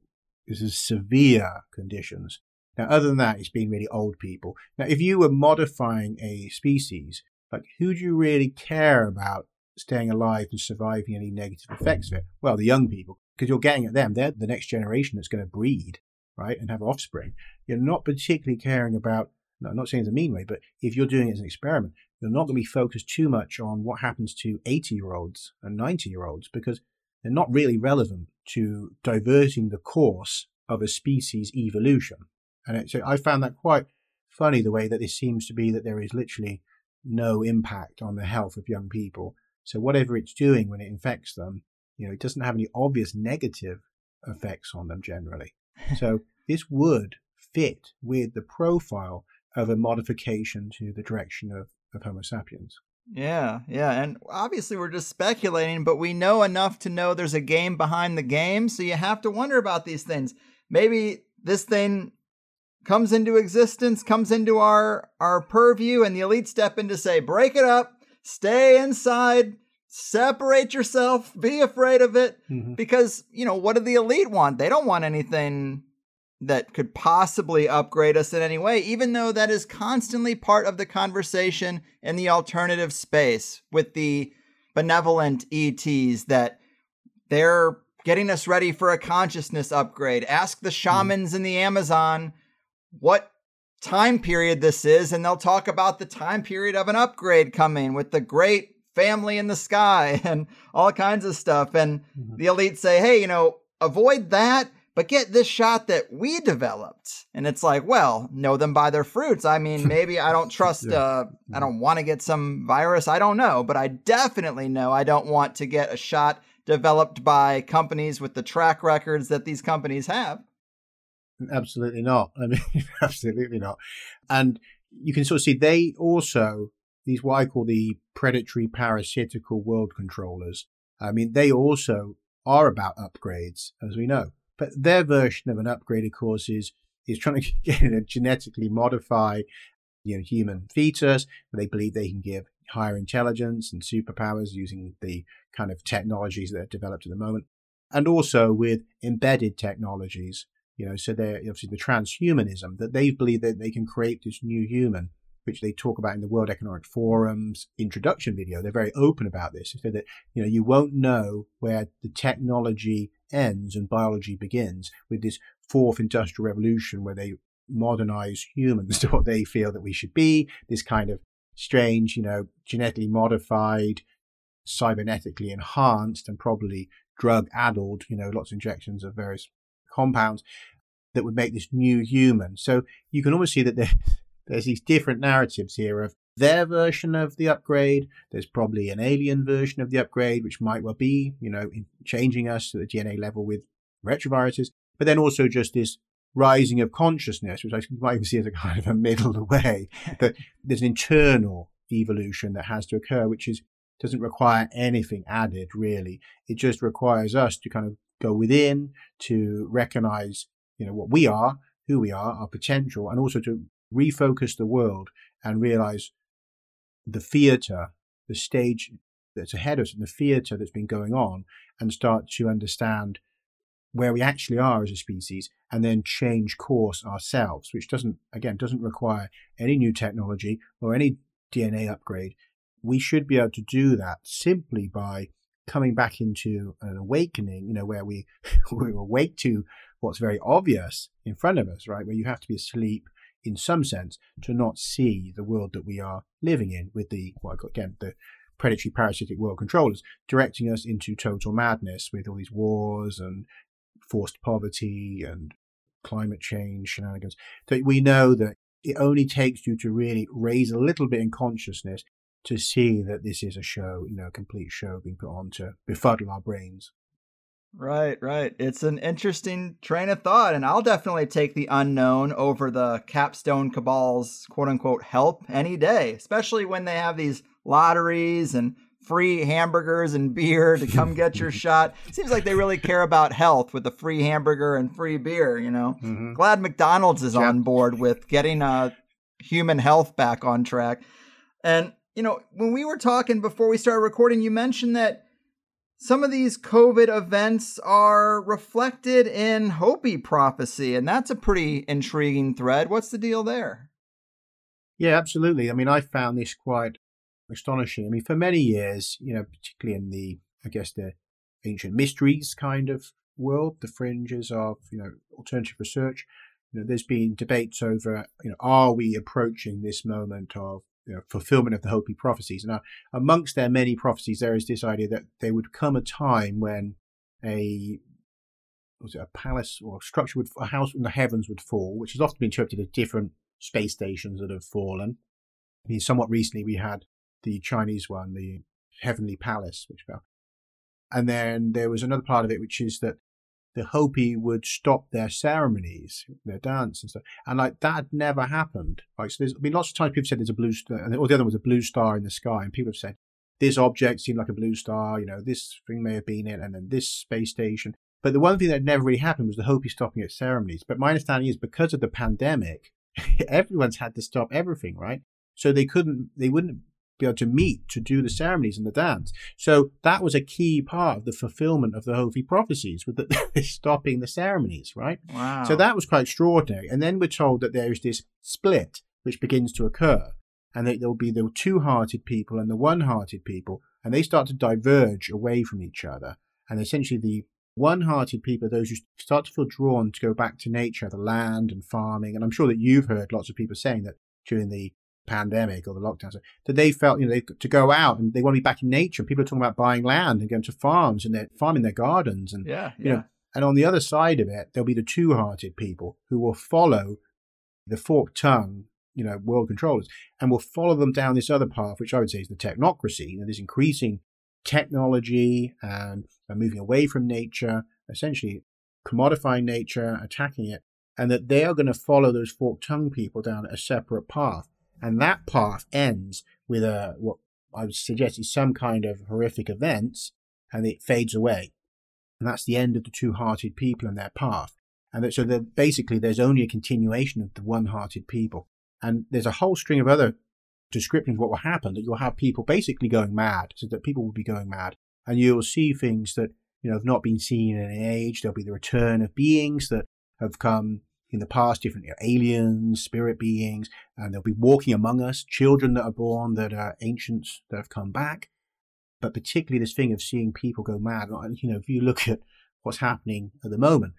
this is severe conditions. Now, other than that, it's been really old people. Now, if you were modifying a species, like who do you really care about staying alive and surviving any negative effects of it? Well, the young people, because you're getting at them. They're the next generation that's going to breed, right, and have offspring. You're not particularly caring about no, I'm not saying it's a mean way, but if you're doing it as an experiment, you're not going to be focused too much on what happens to 80 year olds and 90 year olds because they're not really relevant to diverting the course of a species evolution. And so I found that quite funny the way that this seems to be that there is literally no impact on the health of young people. So whatever it's doing when it infects them, you know, it doesn't have any obvious negative effects on them generally. So this would fit with the profile of a modification to the direction of, of Homo sapiens. Yeah, yeah. And obviously, we're just speculating, but we know enough to know there's a game behind the game. So you have to wonder about these things. Maybe this thing comes into existence, comes into our, our purview, and the elite step in to say, break it up, stay inside, separate yourself, be afraid of it. Mm-hmm. Because, you know, what do the elite want? They don't want anything that could possibly upgrade us in any way, even though that is constantly part of the conversation in the alternative space with the benevolent ETs that they're getting us ready for a consciousness upgrade. Ask the hmm. shamans mm. in the Amazon what time period this is, and they'll talk about the time period of an upgrade coming with the great family in the sky and all kinds of stuff. And mm-hmm. the elite say, hey, you know, avoid that but get this shot that we developed. And it's like, well, know them by their fruits. I mean, maybe I don't trust, yeah. uh, I don't want to get some virus. I don't know, but I definitely know I don't want to get a shot developed by companies with the track records that these companies have. Absolutely not. I mean, absolutely not. And you can sort of see they also, these what I call the predatory parasitical world controllers, I mean, they also are about upgrades, as we know. But their version of an upgrade, of course, is is trying to get a genetically modify you know human fetus. They believe they can give higher intelligence and superpowers using the kind of technologies that are developed at the moment, and also with embedded technologies. You know, so they're obviously the transhumanism that they believe that they can create this new human which they talk about in the World Economic Forum's introduction video. They're very open about this. They say that, you know, you won't know where the technology ends and biology begins with this fourth industrial revolution where they modernize humans to what they feel that we should be, this kind of strange, you know, genetically modified, cybernetically enhanced, and probably drug addled, you know, lots of injections of various compounds that would make this new human. So you can almost see that there, there's these different narratives here of their version of the upgrade. There's probably an alien version of the upgrade, which might well be, you know, changing us to the DNA level with retroviruses. But then also just this rising of consciousness, which I might even see as a kind of a middle way. that there's an internal evolution that has to occur, which is doesn't require anything added really. It just requires us to kind of go within to recognize, you know, what we are, who we are, our potential, and also to refocus the world and realize the theater, the stage that's ahead of us, and the theater that's been going on, and start to understand where we actually are as a species and then change course ourselves, which doesn't, again, doesn't require any new technology or any DNA upgrade. We should be able to do that simply by coming back into an awakening, you know, where we, we awake to what's very obvious in front of us, right? Where you have to be asleep in some sense, to not see the world that we are living in with the, again, the predatory parasitic world controllers, directing us into total madness with all these wars and forced poverty and climate change shenanigans. So we know that it only takes you to really raise a little bit in consciousness to see that this is a show, you know, a complete show being put on to befuddle our brains. Right, right. It's an interesting train of thought, and I'll definitely take the unknown over the capstone cabal's quote unquote help any day, especially when they have these lotteries and free hamburgers and beer to come get your shot. Seems like they really care about health with the free hamburger and free beer, you know. Mm-hmm. Glad McDonald's is yep. on board with getting uh, human health back on track. And, you know, when we were talking before we started recording, you mentioned that some of these COVID events are reflected in Hopi prophecy, and that's a pretty intriguing thread. What's the deal there? Yeah, absolutely. I mean, I found this quite astonishing. I mean, for many years, you know, particularly in the, I guess, the ancient mysteries kind of world, the fringes of, you know, alternative research, you know, there's been debates over, you know, are we approaching this moment of you know, fulfillment of the Hopi prophecies. Now, uh, amongst their many prophecies, there is this idea that there would come a time when a was it a palace or a structure would a house in the heavens would fall, which has often been interpreted as different space stations that have fallen. I mean, somewhat recently we had the Chinese one, the Heavenly Palace, which fell. And then there was another part of it, which is that the Hopi would stop their ceremonies, their dance and stuff. And like that had never happened. Like, so there's I mean, lots of times people said there's a blue star, or the other was a blue star in the sky, and people have said this object seemed like a blue star, you know, this thing may have been it, and then this space station. But the one thing that never really happened was the Hopi stopping at ceremonies. But my understanding is because of the pandemic, everyone's had to stop everything, right? So they couldn't, they wouldn't be able to meet to do the ceremonies and the dance. So that was a key part of the fulfillment of the Hopi prophecies, with the, stopping the ceremonies, right? Wow. So that was quite extraordinary. And then we're told that there is this split which begins to occur, and that there will be the two-hearted people and the one-hearted people, and they start to diverge away from each other. And essentially, the one-hearted people are those who start to feel drawn to go back to nature, the land and farming. And I'm sure that you've heard lots of people saying that during the pandemic or the lockdowns that they felt you know they to go out and they want to be back in nature. And people are talking about buying land and going to farms and they're farming their gardens and yeah, you know. And on the other side of it, there'll be the two-hearted people who will follow the forked tongue, you know, world controllers, and will follow them down this other path, which I would say is the technocracy. You know, this increasing technology and uh, moving away from nature, essentially commodifying nature, attacking it, and that they are going to follow those forked tongue people down a separate path. And that path ends with a what I would suggest is some kind of horrific events, and it fades away. And that's the end of the two-hearted people and their path. And so basically there's only a continuation of the one-hearted people. And there's a whole string of other descriptions of what will happen that you'll have people basically going mad, so that people will be going mad. And you'll see things that, you know, have not been seen in an age. There'll be the return of beings that have come in the past, different you know, aliens, spirit beings, and they'll be walking among us, children that are born that are ancients that have come back. But particularly this thing of seeing people go mad. You know, if you look at what's happening at the moment,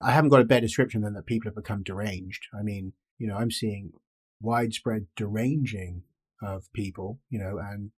I haven't got a better description than that people have become deranged. I mean, you know, I'm seeing widespread deranging of people, you know, and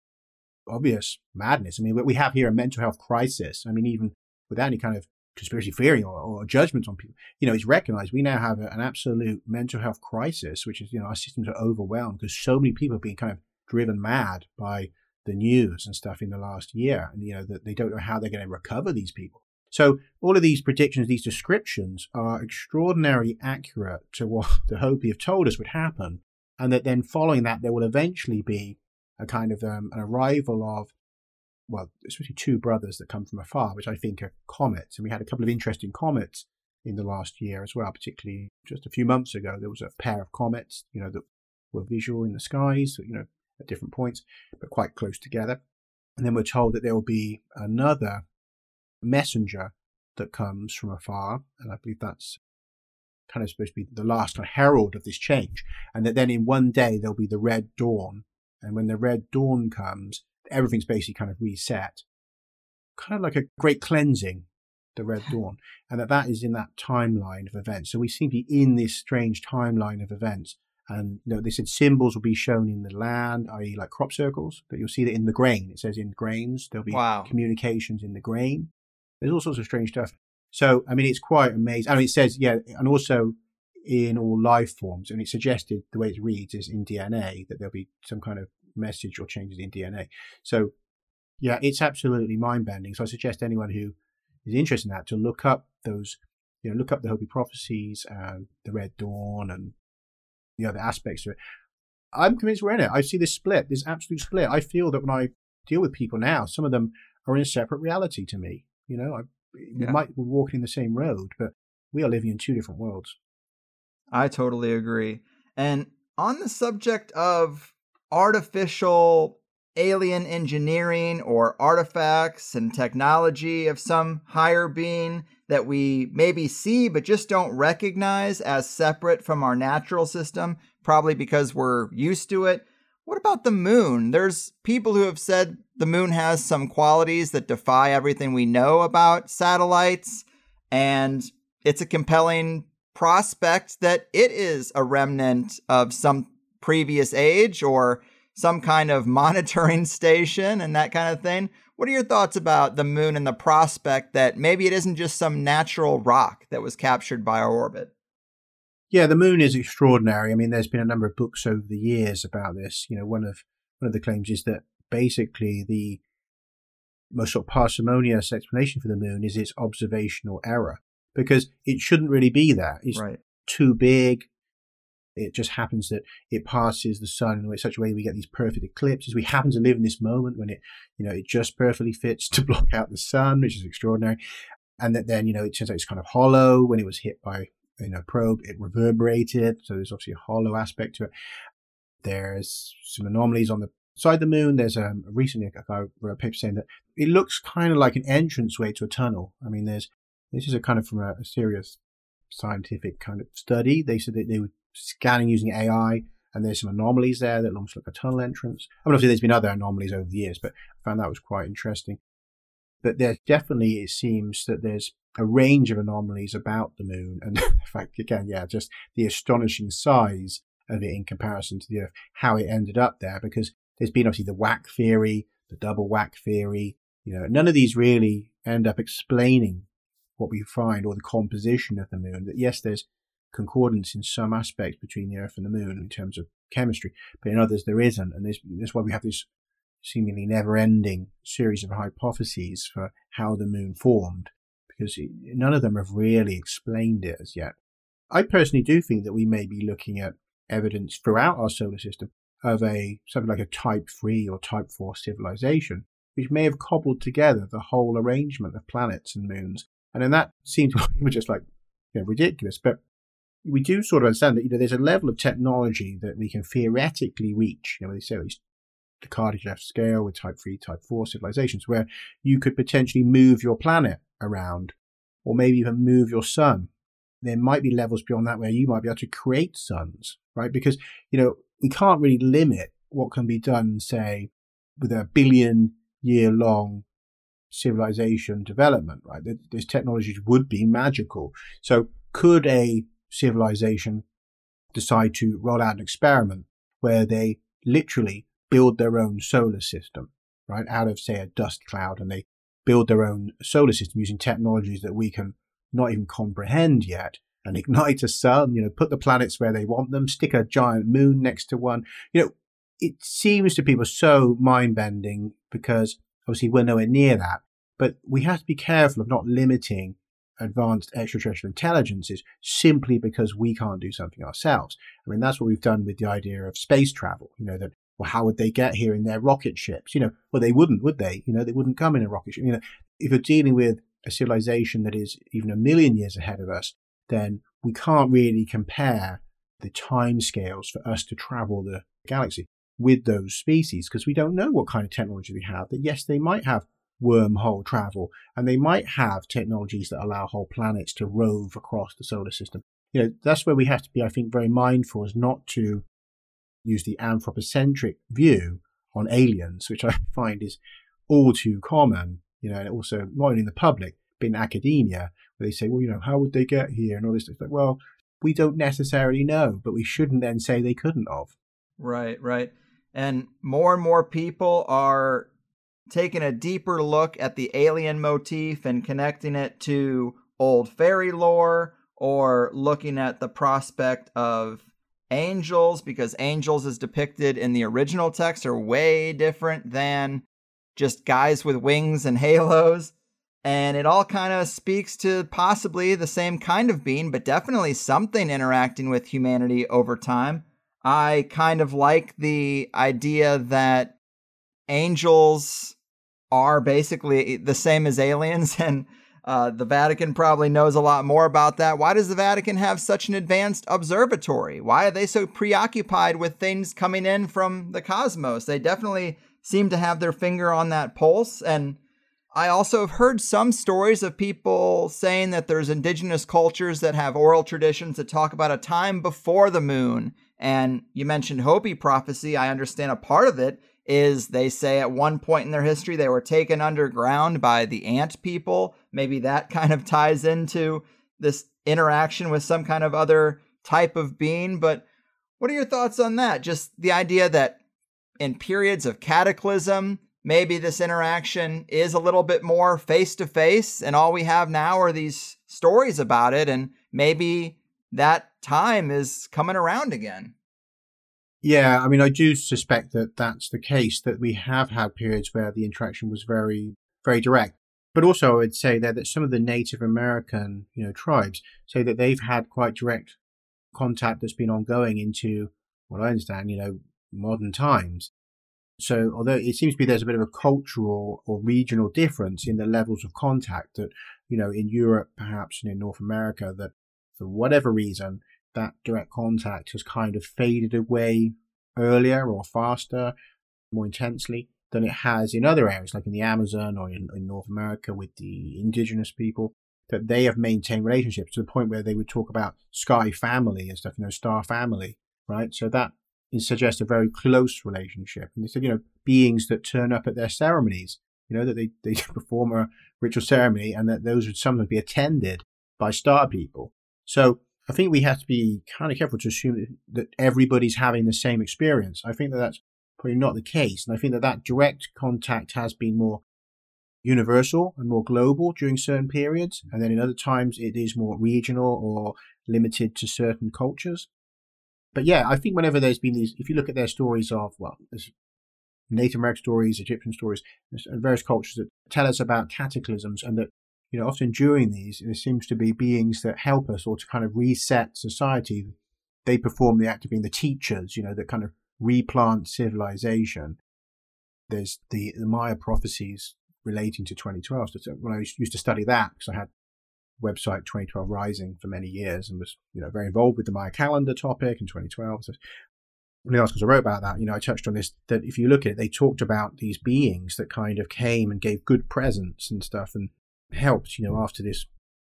obvious madness. I mean, we have here a mental health crisis. I mean, even without any kind of conspiracy theory or, or judgment on people, you know, it's recognized we now have a, an absolute mental health crisis, which is, you know, our systems are overwhelmed because so many people have been kind of driven mad by the news and stuff in the last year. And, you know, that they don't know how they're going to recover these people. So all of these predictions, these descriptions are extraordinarily accurate to what the Hopi have told us would happen. And that then following that, there will eventually be a kind of um, an arrival of, well, especially two brothers that come from afar, which I think are comets. And we had a couple of interesting comets in the last year as well, particularly just a few months ago. There was a pair of comets, you know, that were visual in the skies, you know, at different points, but quite close together. And then we're told that there will be another messenger that comes from afar, and I believe that's kind of supposed to be the last kind of herald of this change, and that then in one day there'll be the red dawn, and when the red dawn comes, everything's basically kind of reset, kind of like a great cleansing, the red dawn, and that that is in that timeline of events. So we seem to be in this strange timeline of events. And you know, they said symbols will be shown in the land, i.e., like crop circles. That you'll see that in the grain. It says in grains there'll be wow. communications in the grain. There's all sorts of strange stuff. So, I mean, it's quite amazing. I mean, it says, yeah, and also in all life forms, and it suggested the way it reads is in DNA that there'll be some kind of message or changes in DNA. So, yeah, it's absolutely mind bending. So, I suggest anyone who is interested in that to look up those, you know, look up the Hopi prophecies and the Red Dawn and the other aspects of it. I'm convinced we're in it. I see this split, this absolute split. I feel that when I deal with people now, some of them are in a separate reality to me. You know, I, we Yeah. might be walking in the same road, but we are living in two different worlds. I totally agree. And on the subject of artificial alien engineering or artifacts and technology of some higher being that we maybe see but just don't recognize as separate from our natural system, probably because we're used to it. What about the moon? There's people who have said the moon has some qualities that defy everything we know about satellites, and it's a compelling prospect that it is a remnant of some previous age or some kind of monitoring station and that kind of thing. What are your thoughts about the moon and the prospect that maybe it isn't just some natural rock that was captured by our orbit? Yeah, the moon is extraordinary. I mean, there's been a number of books over the years about this. You know, one of one of the claims is that basically the most sort of parsimonious explanation for the moon is its observational error because it shouldn't really be there. It's right. too big. It just happens that it passes the sun in such a way we get these perfect eclipses. We happen to live in this moment when it, you know, it just perfectly fits to block out the sun, which is extraordinary. And that then, you know, it turns out it's kind of hollow when it was hit by, you know, probe, it reverberated. So there's obviously a hollow aspect to it. There's some anomalies on the side of the moon. There's um, recently a guy wrote a paper saying that it looks kind of like an entranceway to a tunnel. I mean, there's, this is a kind of from a, a serious scientific kind of study. They said that they were scanning using AI, and there's some anomalies there that looks like a tunnel entrance. I mean, obviously, there's been other anomalies over the years, but I found that was quite interesting. But there's definitely, it seems that there's a range of anomalies about the moon. And in fact, again, yeah, just the astonishing size of it in comparison to the Earth, how it ended up there, because there's been obviously the whack theory, the double whack theory. You know, none of these really end up explaining what we find or the composition of the moon. That yes, there's concordance in some aspects between the Earth and the Moon in terms of chemistry, but in others there isn't, and this, that's why we have this seemingly never-ending series of hypotheses for how the Moon formed, because none of them have really explained it as yet. I personally do think that we may be looking at evidence throughout our solar system of a something like a Type Three or Type Four civilization, which may have cobbled together the whole arrangement of planets and moons, and then that seems just like you know, ridiculous, but we do sort of understand that you know there's a level of technology that we can theoretically reach. You know, they say oh, least the Kardashev scale with Type Three, Type Four civilizations, where you could potentially move your planet around, or maybe even move your sun. There might be levels beyond that where you might be able to create suns, right? Because you know we can't really limit what can be done, say, with a billion year long civilization development, right? These technologies would be magical. So could a civilization decide to roll out an experiment where they literally build their own solar system, right, out of, say, a dust cloud, and they build their own solar system using technologies that we can not even comprehend yet, and ignite a sun, you know, put the planets where they want them, stick a giant moon next to one. You know, it seems to people so mind bending because obviously we're nowhere near that. But we have to be careful of not limiting advanced extraterrestrial intelligences simply because we can't do something ourselves. I mean, that's what we've done with the idea of space travel. You know, that, well, how would they get here in their rocket ships? You know, well, they wouldn't, would they? You know, they wouldn't come in a rocket ship. You know, if you're dealing with a civilization that is even a million years ahead of us, then we can't really compare the time scales for us to travel the galaxy with those species because we don't know what kind of technology they have. That yes, they might have wormhole travel, and they might have technologies that allow whole planets to rove across the solar system. You know, that's where we have to be, I think, very mindful is not to use the anthropocentric view on aliens, which I find is all too common, you know, and also not only in the public, but in academia, where they say, well, you know, how would they get here and all this stuff. Like, well, we don't necessarily know, but we shouldn't then say they couldn't have. Right, right. And more and more people are taking a deeper look at the alien motif and connecting it to old fairy lore or looking at the prospect of angels because angels as depicted in the original text are way different than just guys with wings and halos. And it all kind of speaks to possibly the same kind of being but definitely something interacting with humanity over time. I kind of like the idea that angels are basically the same as aliens, and uh, the Vatican probably knows a lot more about that. Why does the Vatican have such an advanced observatory? Why are they so preoccupied with things coming in from the cosmos? They definitely seem to have their finger on that pulse. And I also have heard some stories of people saying that there's indigenous cultures that have oral traditions that talk about a time before the moon. And you mentioned Hopi prophecy. I understand a part of it is they say at one point in their history they were taken underground by the ant people. Maybe that kind of ties into this interaction with some kind of other type of being. But what are your thoughts on that? Just the idea that in periods of cataclysm, maybe this interaction is a little bit more face to face, and all we have now are these stories about it, and maybe that time is coming around again. Yeah, I mean, I do suspect that that's the case. That we have had periods where the interaction was very, very direct. But also, I would say that, that some of the Native American, you know, tribes say that they've had quite direct contact that's been ongoing into what I understand, you know, modern times. So, although it seems to be there's a bit of a cultural or regional difference in the levels of contact that, you know, in Europe, perhaps, and in North America, that for whatever reason, that direct contact has kind of faded away earlier or faster, more intensely than it has in other areas, like in the Amazon or in, in North America with the indigenous people, that they have maintained relationships to the point where they would talk about sky family and stuff, you know, star family, right? So that suggests a very close relationship. And they said, you know, beings that turn up at their ceremonies, you know, that they, they perform a ritual ceremony and that those would sometimes be attended by star people. So I think we have to be kind of careful to assume that everybody's having the same experience. I think that that's probably not the case. And I think that that direct contact has been more universal and more global during certain periods. And then in other times, it is more regional or limited to certain cultures. But yeah, I think whenever there's been these, if you look at their stories of, well, there's Native American stories, Egyptian stories, and various cultures that tell us about cataclysms and that, you know, often during these, there seems to be beings that help us or to kind of reset society. They perform the act of being the teachers, you know, that kind of replant civilization. There's the, the Maya prophecies relating to 2012. So when I used to study that, because I had website 2012 Rising for many years and was, you know, very involved with the Maya calendar topic in 2012. So of the articles I wrote about that, you know, I touched on this, that if you look at it, they talked about these beings that kind of came and gave good presents and stuff and helped, you know, mm. after this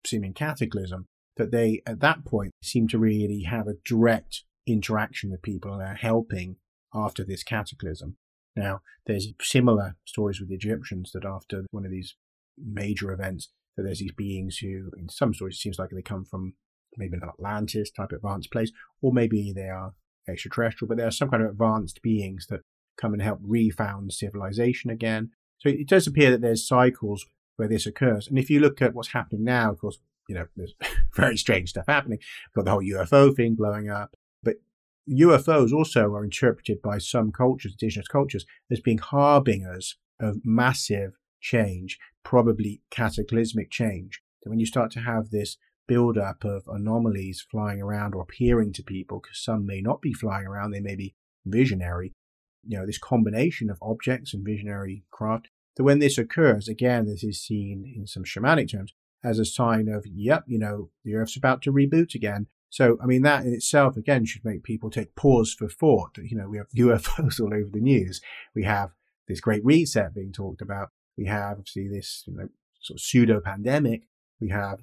seeming cataclysm, that they, at that point, seem to really have a direct interaction with people and are helping after this cataclysm. Now, there's similar stories with the Egyptians that after one of these major events, that there's these beings who, in some stories, it seems like they come from maybe an Atlantis type advanced place, or maybe they are extraterrestrial, but there are some kind of advanced beings that come and help refound civilization again. So it does appear that there's cycles where this occurs. And if you look at what's happening now, of course, you know, there's very strange stuff happening. We've got the whole UFO thing blowing up. But UFOs also are interpreted by some cultures, indigenous cultures, as being harbingers of massive change, probably cataclysmic change. So when you start to have this build-up of anomalies flying around or appearing to people, because some may not be flying around, they may be visionary, you know, this combination of objects and visionary craft, that when this occurs, again, this is seen in some shamanic terms as a sign of, yep, you know, the Earth's about to reboot again. So, I mean, that in itself, again, should make people take pause for thought. You know, we have UFOs all over the news. We have this great reset being talked about. We have, obviously, this you know, sort of pseudo pandemic. We have,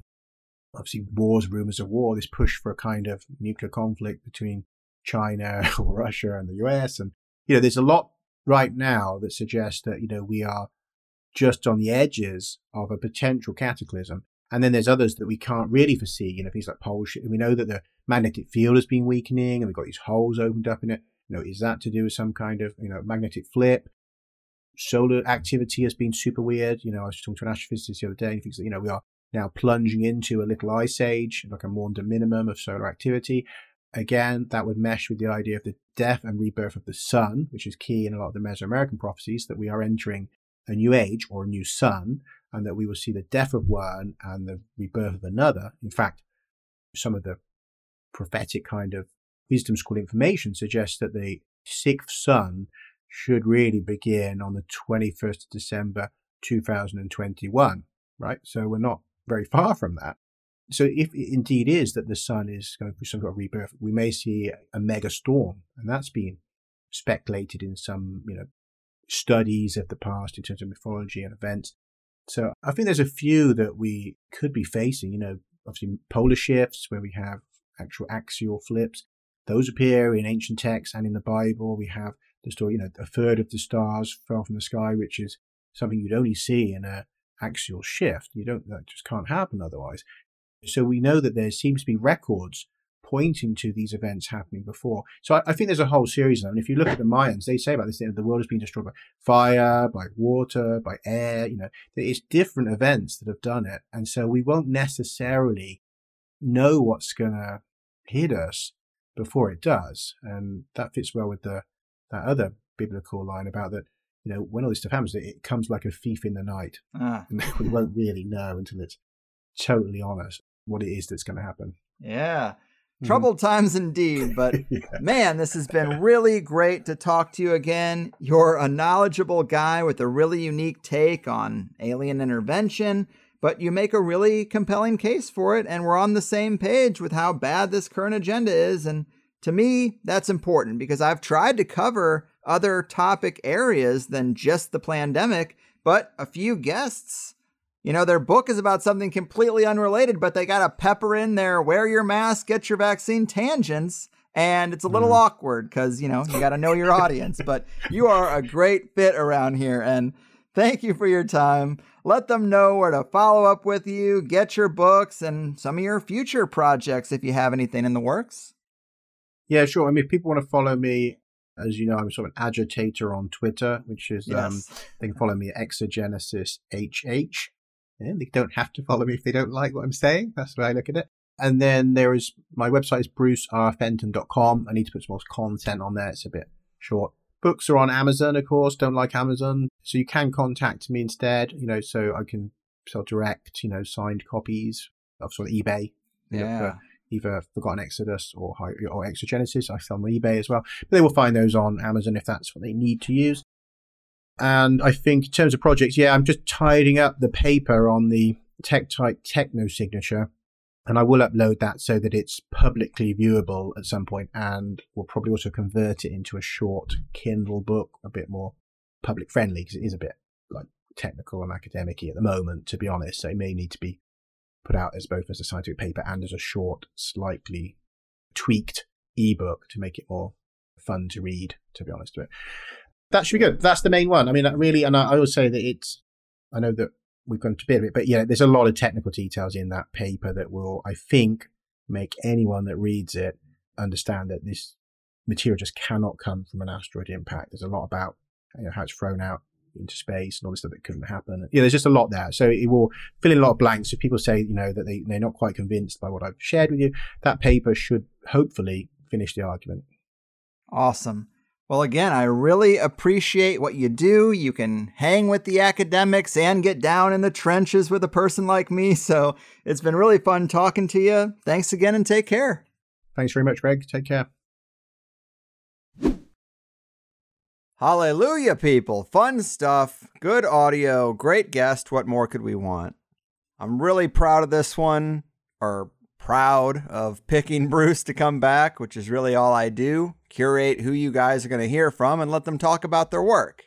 obviously, wars, rumors of war, this push for a kind of nuclear conflict between China or Russia and the US. And, you know, there's a lot right now that suggests that, you know, we are just on the edges of a potential cataclysm. And then there's others that we can't really foresee, you know, things like pole shift. We know that the magnetic field has been weakening and we've got these holes opened up in it. You know, is that to do with some kind of, you know, magnetic flip? Solar activity has been super weird. You know, I was talking to an astrophysicist the other day and he thinks that, you know, we are now plunging into a little ice age, like a Maunder minimum of solar activity. Again, that would mesh with the idea of the death and rebirth of the sun, which is key in a lot of the Mesoamerican prophecies that we are entering a new age or a new sun and that we will see the death of one and the rebirth of another. In fact, some of the prophetic kind of wisdom school information suggests that the sixth sun should really begin on the 21st of December 2021, right? So we're not very far from that. So if it indeed is that the sun is going through some sort of rebirth, we may see a mega storm, and that's been speculated in some, you know, studies of the past in terms of mythology and events. So I think there's a few that we could be facing, you know, obviously polar shifts where we have actual axial flips. Those appear in ancient texts and in the Bible. We have the story, you know, a third of the stars fell from the sky, which is something you'd only see in a axial shift. You don't, that just can't happen otherwise. So we know that there seems to be records pointing to these events happening before. So I, I, think there's a whole series of them. And if you look at the Mayans, they say about this, know, the world has been destroyed by fire, by water, by air, you know, it's different events that have done it. And so we won't necessarily know what's going to hit us before it does. And that fits well with the, that other biblical line about that you know, when all this stuff happens, it, it comes like a thief in the night. Ah, And we won't really know until it's totally honest what it is that's going to happen. yeah. Mhm. Troubled times indeed, but yeah. Man, this has been really great to talk to you again. You're a knowledgeable guy with a really unique take on alien intervention, but you make a really compelling case for it, and we're on the same page with how bad this current agenda is. And to me, that's important because I've tried to cover other topic areas than just the pandemic, but a few guests you know, their book is about something completely unrelated, but they got to pepper in their wear your mask, get your vaccine tangents. And it's a little Mhm. awkward because, you know, you got to know your audience. But you are a great fit around here. And thank you for your time. Let them know where to follow up with you, get your books, and some of your future projects if you have anything in the works. Yeah, sure. I mean, if people want to follow me, as you know, I'm sort of an agitator on Twitter, which is um, they can follow me at Exogenesis HH. Yeah, they don't have to follow me if they don't like what I'm saying. That's the way I look at it. And then there is my website is brucerfenton.com. I need to put some more content on there. It's a bit short. Books are on Amazon, of course. Don't like Amazon, so you can contact me instead. You know, so I can sell direct. You know, signed copies of sort of eBay. Yeah. for either Forgotten Exodus or or Exogenesis. I sell on eBay as well. But they will find those on Amazon if that's what they need to use. And I think in terms of projects, yeah, I'm just tidying up the paper on the Tektite Techno signature. And I will upload that so that it's publicly viewable at some point, and we'll probably also convert it into a short Kindle book, a bit more public friendly, because it is a bit like technical and academic at the moment, to be honest. So it may need to be put out as both as a scientific paper and as a short, slightly tweaked ebook to make it more fun to read, to be honest with it. That should be good. That's the main one. I mean, really, and I, I say that it's, I know that we've gone to bit of it, but yeah, there's a lot of technical details in that paper that will, I think, make anyone that reads it understand that this material just cannot come from an asteroid impact. There's a lot about you know, how it's thrown out into space and all this stuff that couldn't happen. Yeah, there's just a lot there. So it will fill in a lot of blanks. If people say, you know, that they, they're not quite convinced by what I've shared with you, that paper should hopefully finish the argument. Awesome. Well, again, I really appreciate what you do. You can hang with the academics and get down in the trenches with a person like me. So it's been really fun talking to you. Thanks again and take care. Thanks very much, Greg. Take care. Hallelujah, people. Fun stuff. Good audio. Great guest. What more could we want? I'm really proud of this one, or proud of picking Bruce to come back, which is really all I do. Curate who you guys are going to hear from and let them talk about their work.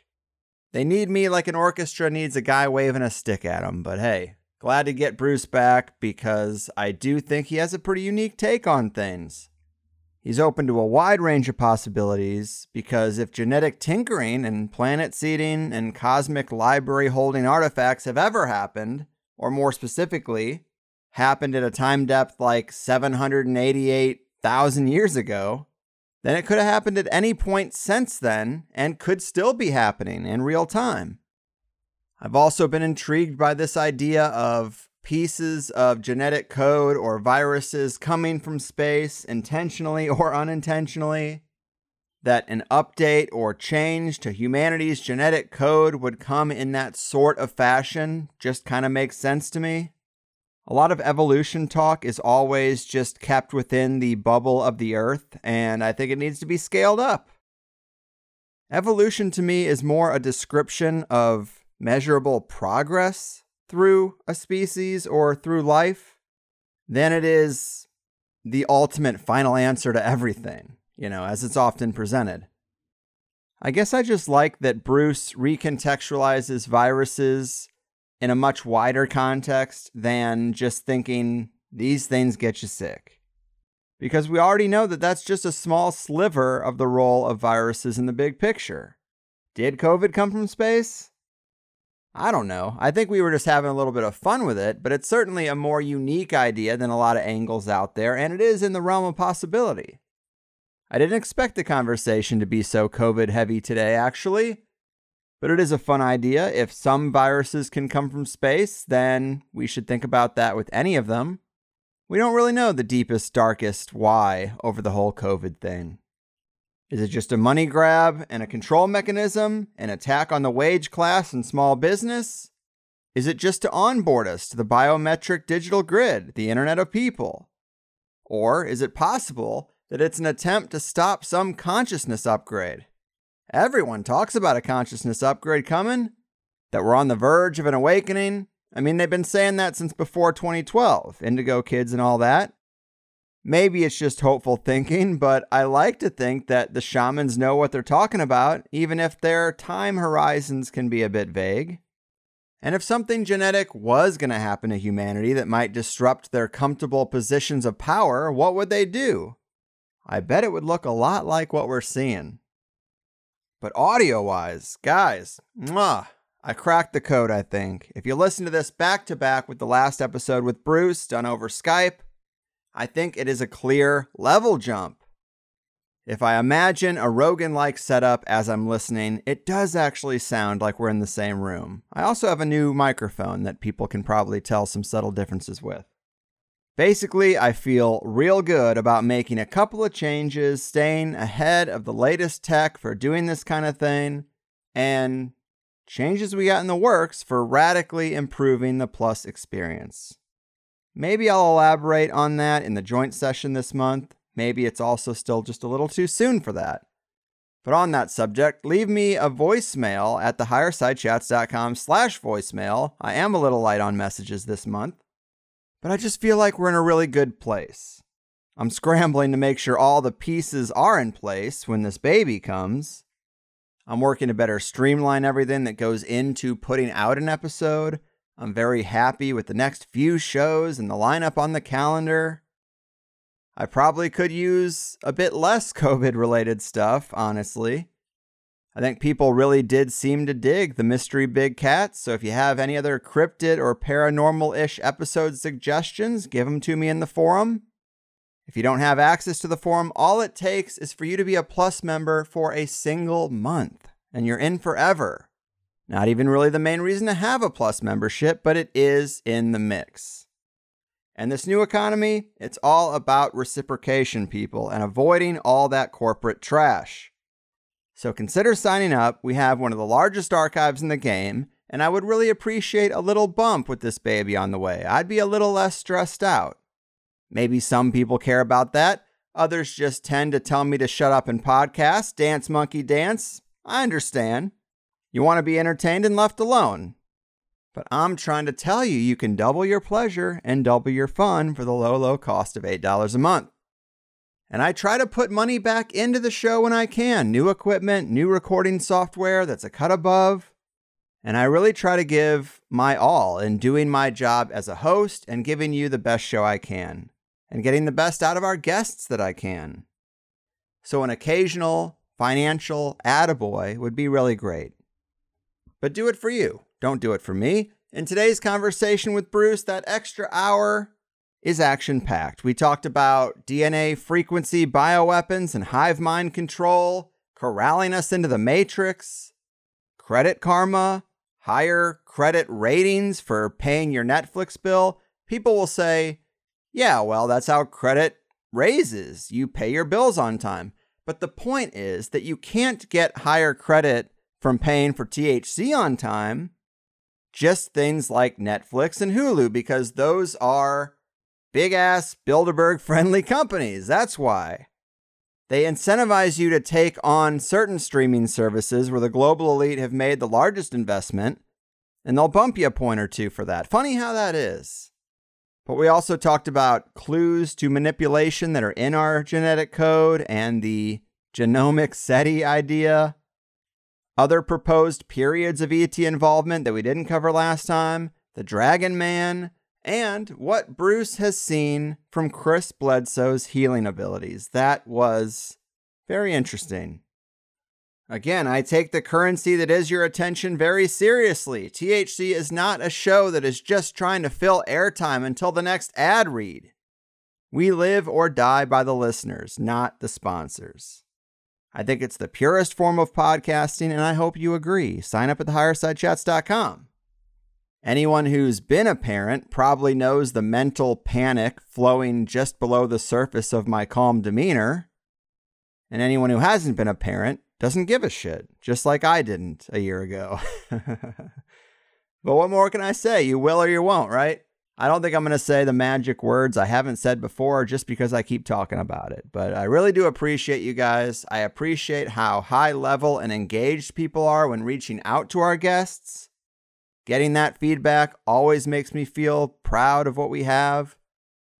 They need me like an orchestra needs a guy waving a stick at them, but hey, glad to get Bruce back because I do think he has a pretty unique take on things. He's open to a wide range of possibilities because if genetic tinkering and planet seeding and cosmic library holding artifacts have ever happened, or more specifically, happened at a time depth like 788,000 years ago, then it could have happened at any point since then and could still be happening in real time. I've also been intrigued by this idea of pieces of genetic code or viruses coming from space intentionally or unintentionally. That an update or change to humanity's genetic code would come in that sort of fashion just kind of makes sense to me. A lot of evolution talk is always just kept within the bubble of the Earth, and I think it needs to be scaled up. Evolution to me is more a description of measurable progress through a species or through life than it is the ultimate final answer to everything, you know, as it's often presented. I guess I just like that Bruce recontextualizes viruses in a much wider context than just thinking these things get you sick. Because we already know that that's just a small sliver of the role of viruses in the big picture. Did COVID come from space? I don't know. I think we were just having a little bit of fun with it, but it's certainly a more unique idea than a lot of angles out there, and it is in the realm of possibility. I didn't expect the conversation to be so COVID heavy today, actually. But it is a fun idea. If some viruses can come from space, then we should think about that with any of them. We don't really know the deepest, darkest why over the whole COVID thing. Is it just a money grab and a control mechanism, an attack on the wage class and small business? Is it just to onboard us to the biometric digital grid, the Internet of People? Or is it possible that it's an attempt to stop some consciousness upgrade? Everyone talks about a consciousness upgrade coming, that we're on the verge of an awakening. I mean, they've been saying that since before 2012, Indigo Kids and all that. Maybe it's just hopeful thinking, but I like to think that the shamans know what they're talking about, even if their time horizons can be a bit vague. And if something genetic was going to happen to humanity that might disrupt their comfortable positions of power, what would they do? I bet it would look a lot like what we're seeing. But audio wise, guys, mwah, I cracked the code, I think. If you listen to this back to back with the last episode with Bruce done over Skype, I think it is a clear level jump. If I imagine a Rogan like setup as I'm listening, it does actually sound like we're in the same room. I also have a new microphone that people can probably tell some subtle differences with. Basically, I feel real good about making a couple of changes, staying ahead of the latest tech for doing this kind of thing, and changes we got in the works for radically improving the Plus experience. Maybe I'll elaborate on that in the joint session this month. Maybe it's also still just a little too soon for that. But on that subject, leave me a voicemail at thehighersidechats.com slash voicemail. I am a little light on messages this month, but I just feel like we're in a really good place. I'm scrambling to make sure all the pieces are in place when this baby comes. I'm working to better streamline everything that goes into putting out an episode I'm very happy with the next few shows and the lineup on the calendar. I probably could use a bit less COVID related stuff, honestly. I think people really did seem to dig the Mystery Big Cats, so if you have any other cryptid or paranormal ish episode suggestions, give them to me in the forum. If you don't have access to the forum, all it takes is for you to be a Plus member for a single month, and you're in forever. Not even really the main reason to have a Plus membership, but it is in the mix. And this new economy, it's all about reciprocation, people, and avoiding all that corporate trash. So consider signing up. We have one of the largest archives in the game, and I would really appreciate a little bump with this baby on the way. I'd be a little less stressed out. Maybe some people care about that. Others just tend to tell me to shut up and podcast, dance monkey dance. I understand. You want to be entertained and left alone. But I'm trying to tell you, you can double your pleasure and double your fun for the low, low cost of $8 a month. And I try to put money back into the show when I can new equipment, new recording software that's a cut above. And I really try to give my all in doing my job as a host and giving you the best show I can and getting the best out of our guests that I can. So, an occasional financial attaboy would be really great but do it for you. Don't do it for me. In today's conversation with Bruce, that extra hour is action packed. We talked about DNA frequency bioweapons and hive mind control, corralling us into the matrix, credit karma, higher credit ratings for paying your Netflix bill. People will say, yeah, well, that's how credit raises. You pay your bills on time. But the point is that you can't get higher credit from paying for THC on time, just things like Netflix and Hulu, because those are big ass Bilderberg friendly companies. That's why. They incentivize you to take on certain streaming services where the global elite have made the largest investment, and they'll bump you a point or two for that. Funny how that is. But we also talked about clues to manipulation that are in our genetic code and the genomic SETI idea other proposed periods of ET involvement that we didn't cover last time, the Dragon Man, and what Bruce has seen from Chris Bledsoe's healing abilities. That was very interesting. Again, I take the currency that is your attention very seriously. THC is not a show that is just trying to fill airtime until the next ad read. We live or die by the listeners, not the sponsors. I think it's the purest form of podcasting, and I hope you agree. Sign up at thehighersidechats.com. Anyone who's been a parent probably knows the mental panic flowing just below the surface of my calm demeanor. And anyone who hasn't been a parent doesn't give a shit, just like I didn't a year ago. but what more can I say? You will or you won't, right? I don't think I'm going to say the magic words I haven't said before just because I keep talking about it. But I really do appreciate you guys. I appreciate how high level and engaged people are when reaching out to our guests. Getting that feedback always makes me feel proud of what we have.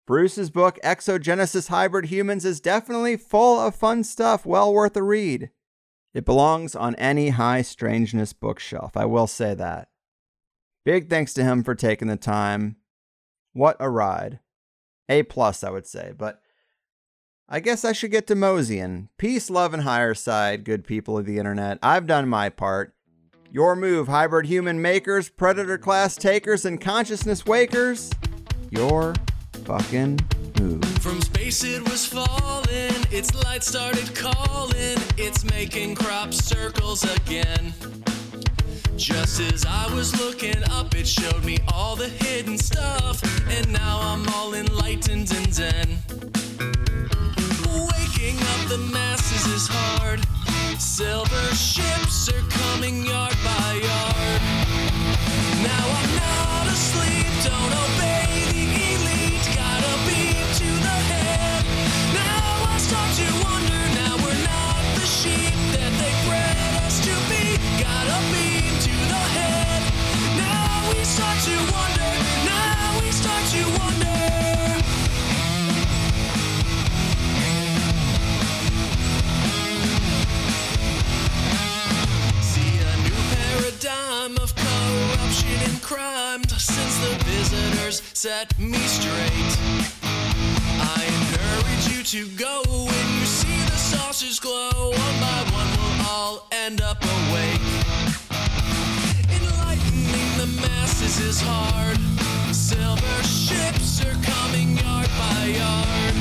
Bruce's book, Exogenesis Hybrid Humans, is definitely full of fun stuff, well worth a read. It belongs on any high strangeness bookshelf, I will say that. Big thanks to him for taking the time. What a ride. A plus, I would say, but I guess I should get to moseying. Peace, love, and higher side, good people of the internet. I've done my part. Your move, hybrid human makers, predator class takers, and consciousness wakers. Your fucking move. From space it was falling, its light started calling, it's making crop circles again. Just as I was looking up, it showed me all the hidden stuff, and now I'm all enlightened and zen. Waking up the masses is hard. Silver ships are coming yard by yard. Now I'm not asleep, don't obey the elite. Got a beam to the head. Now I start to wonder. Now we're not the sheep that they bred us to be. Got a beam to the head. Now we start to wonder. Now paradigm of corruption and crime since the visitors set me straight. I encourage you to go when you see the saucers glow. One by one, we'll all end up awake. Enlightening the masses is hard. Silver ships are coming yard by yard.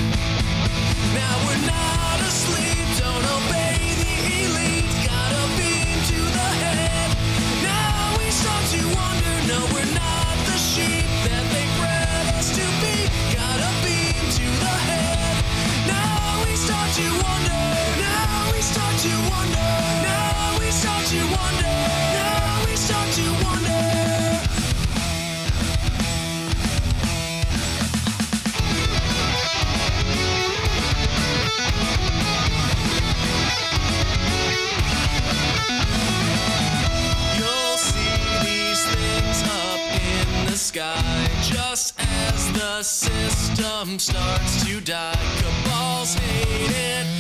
Now we're not asleep, the system starts to die. Cabals hate it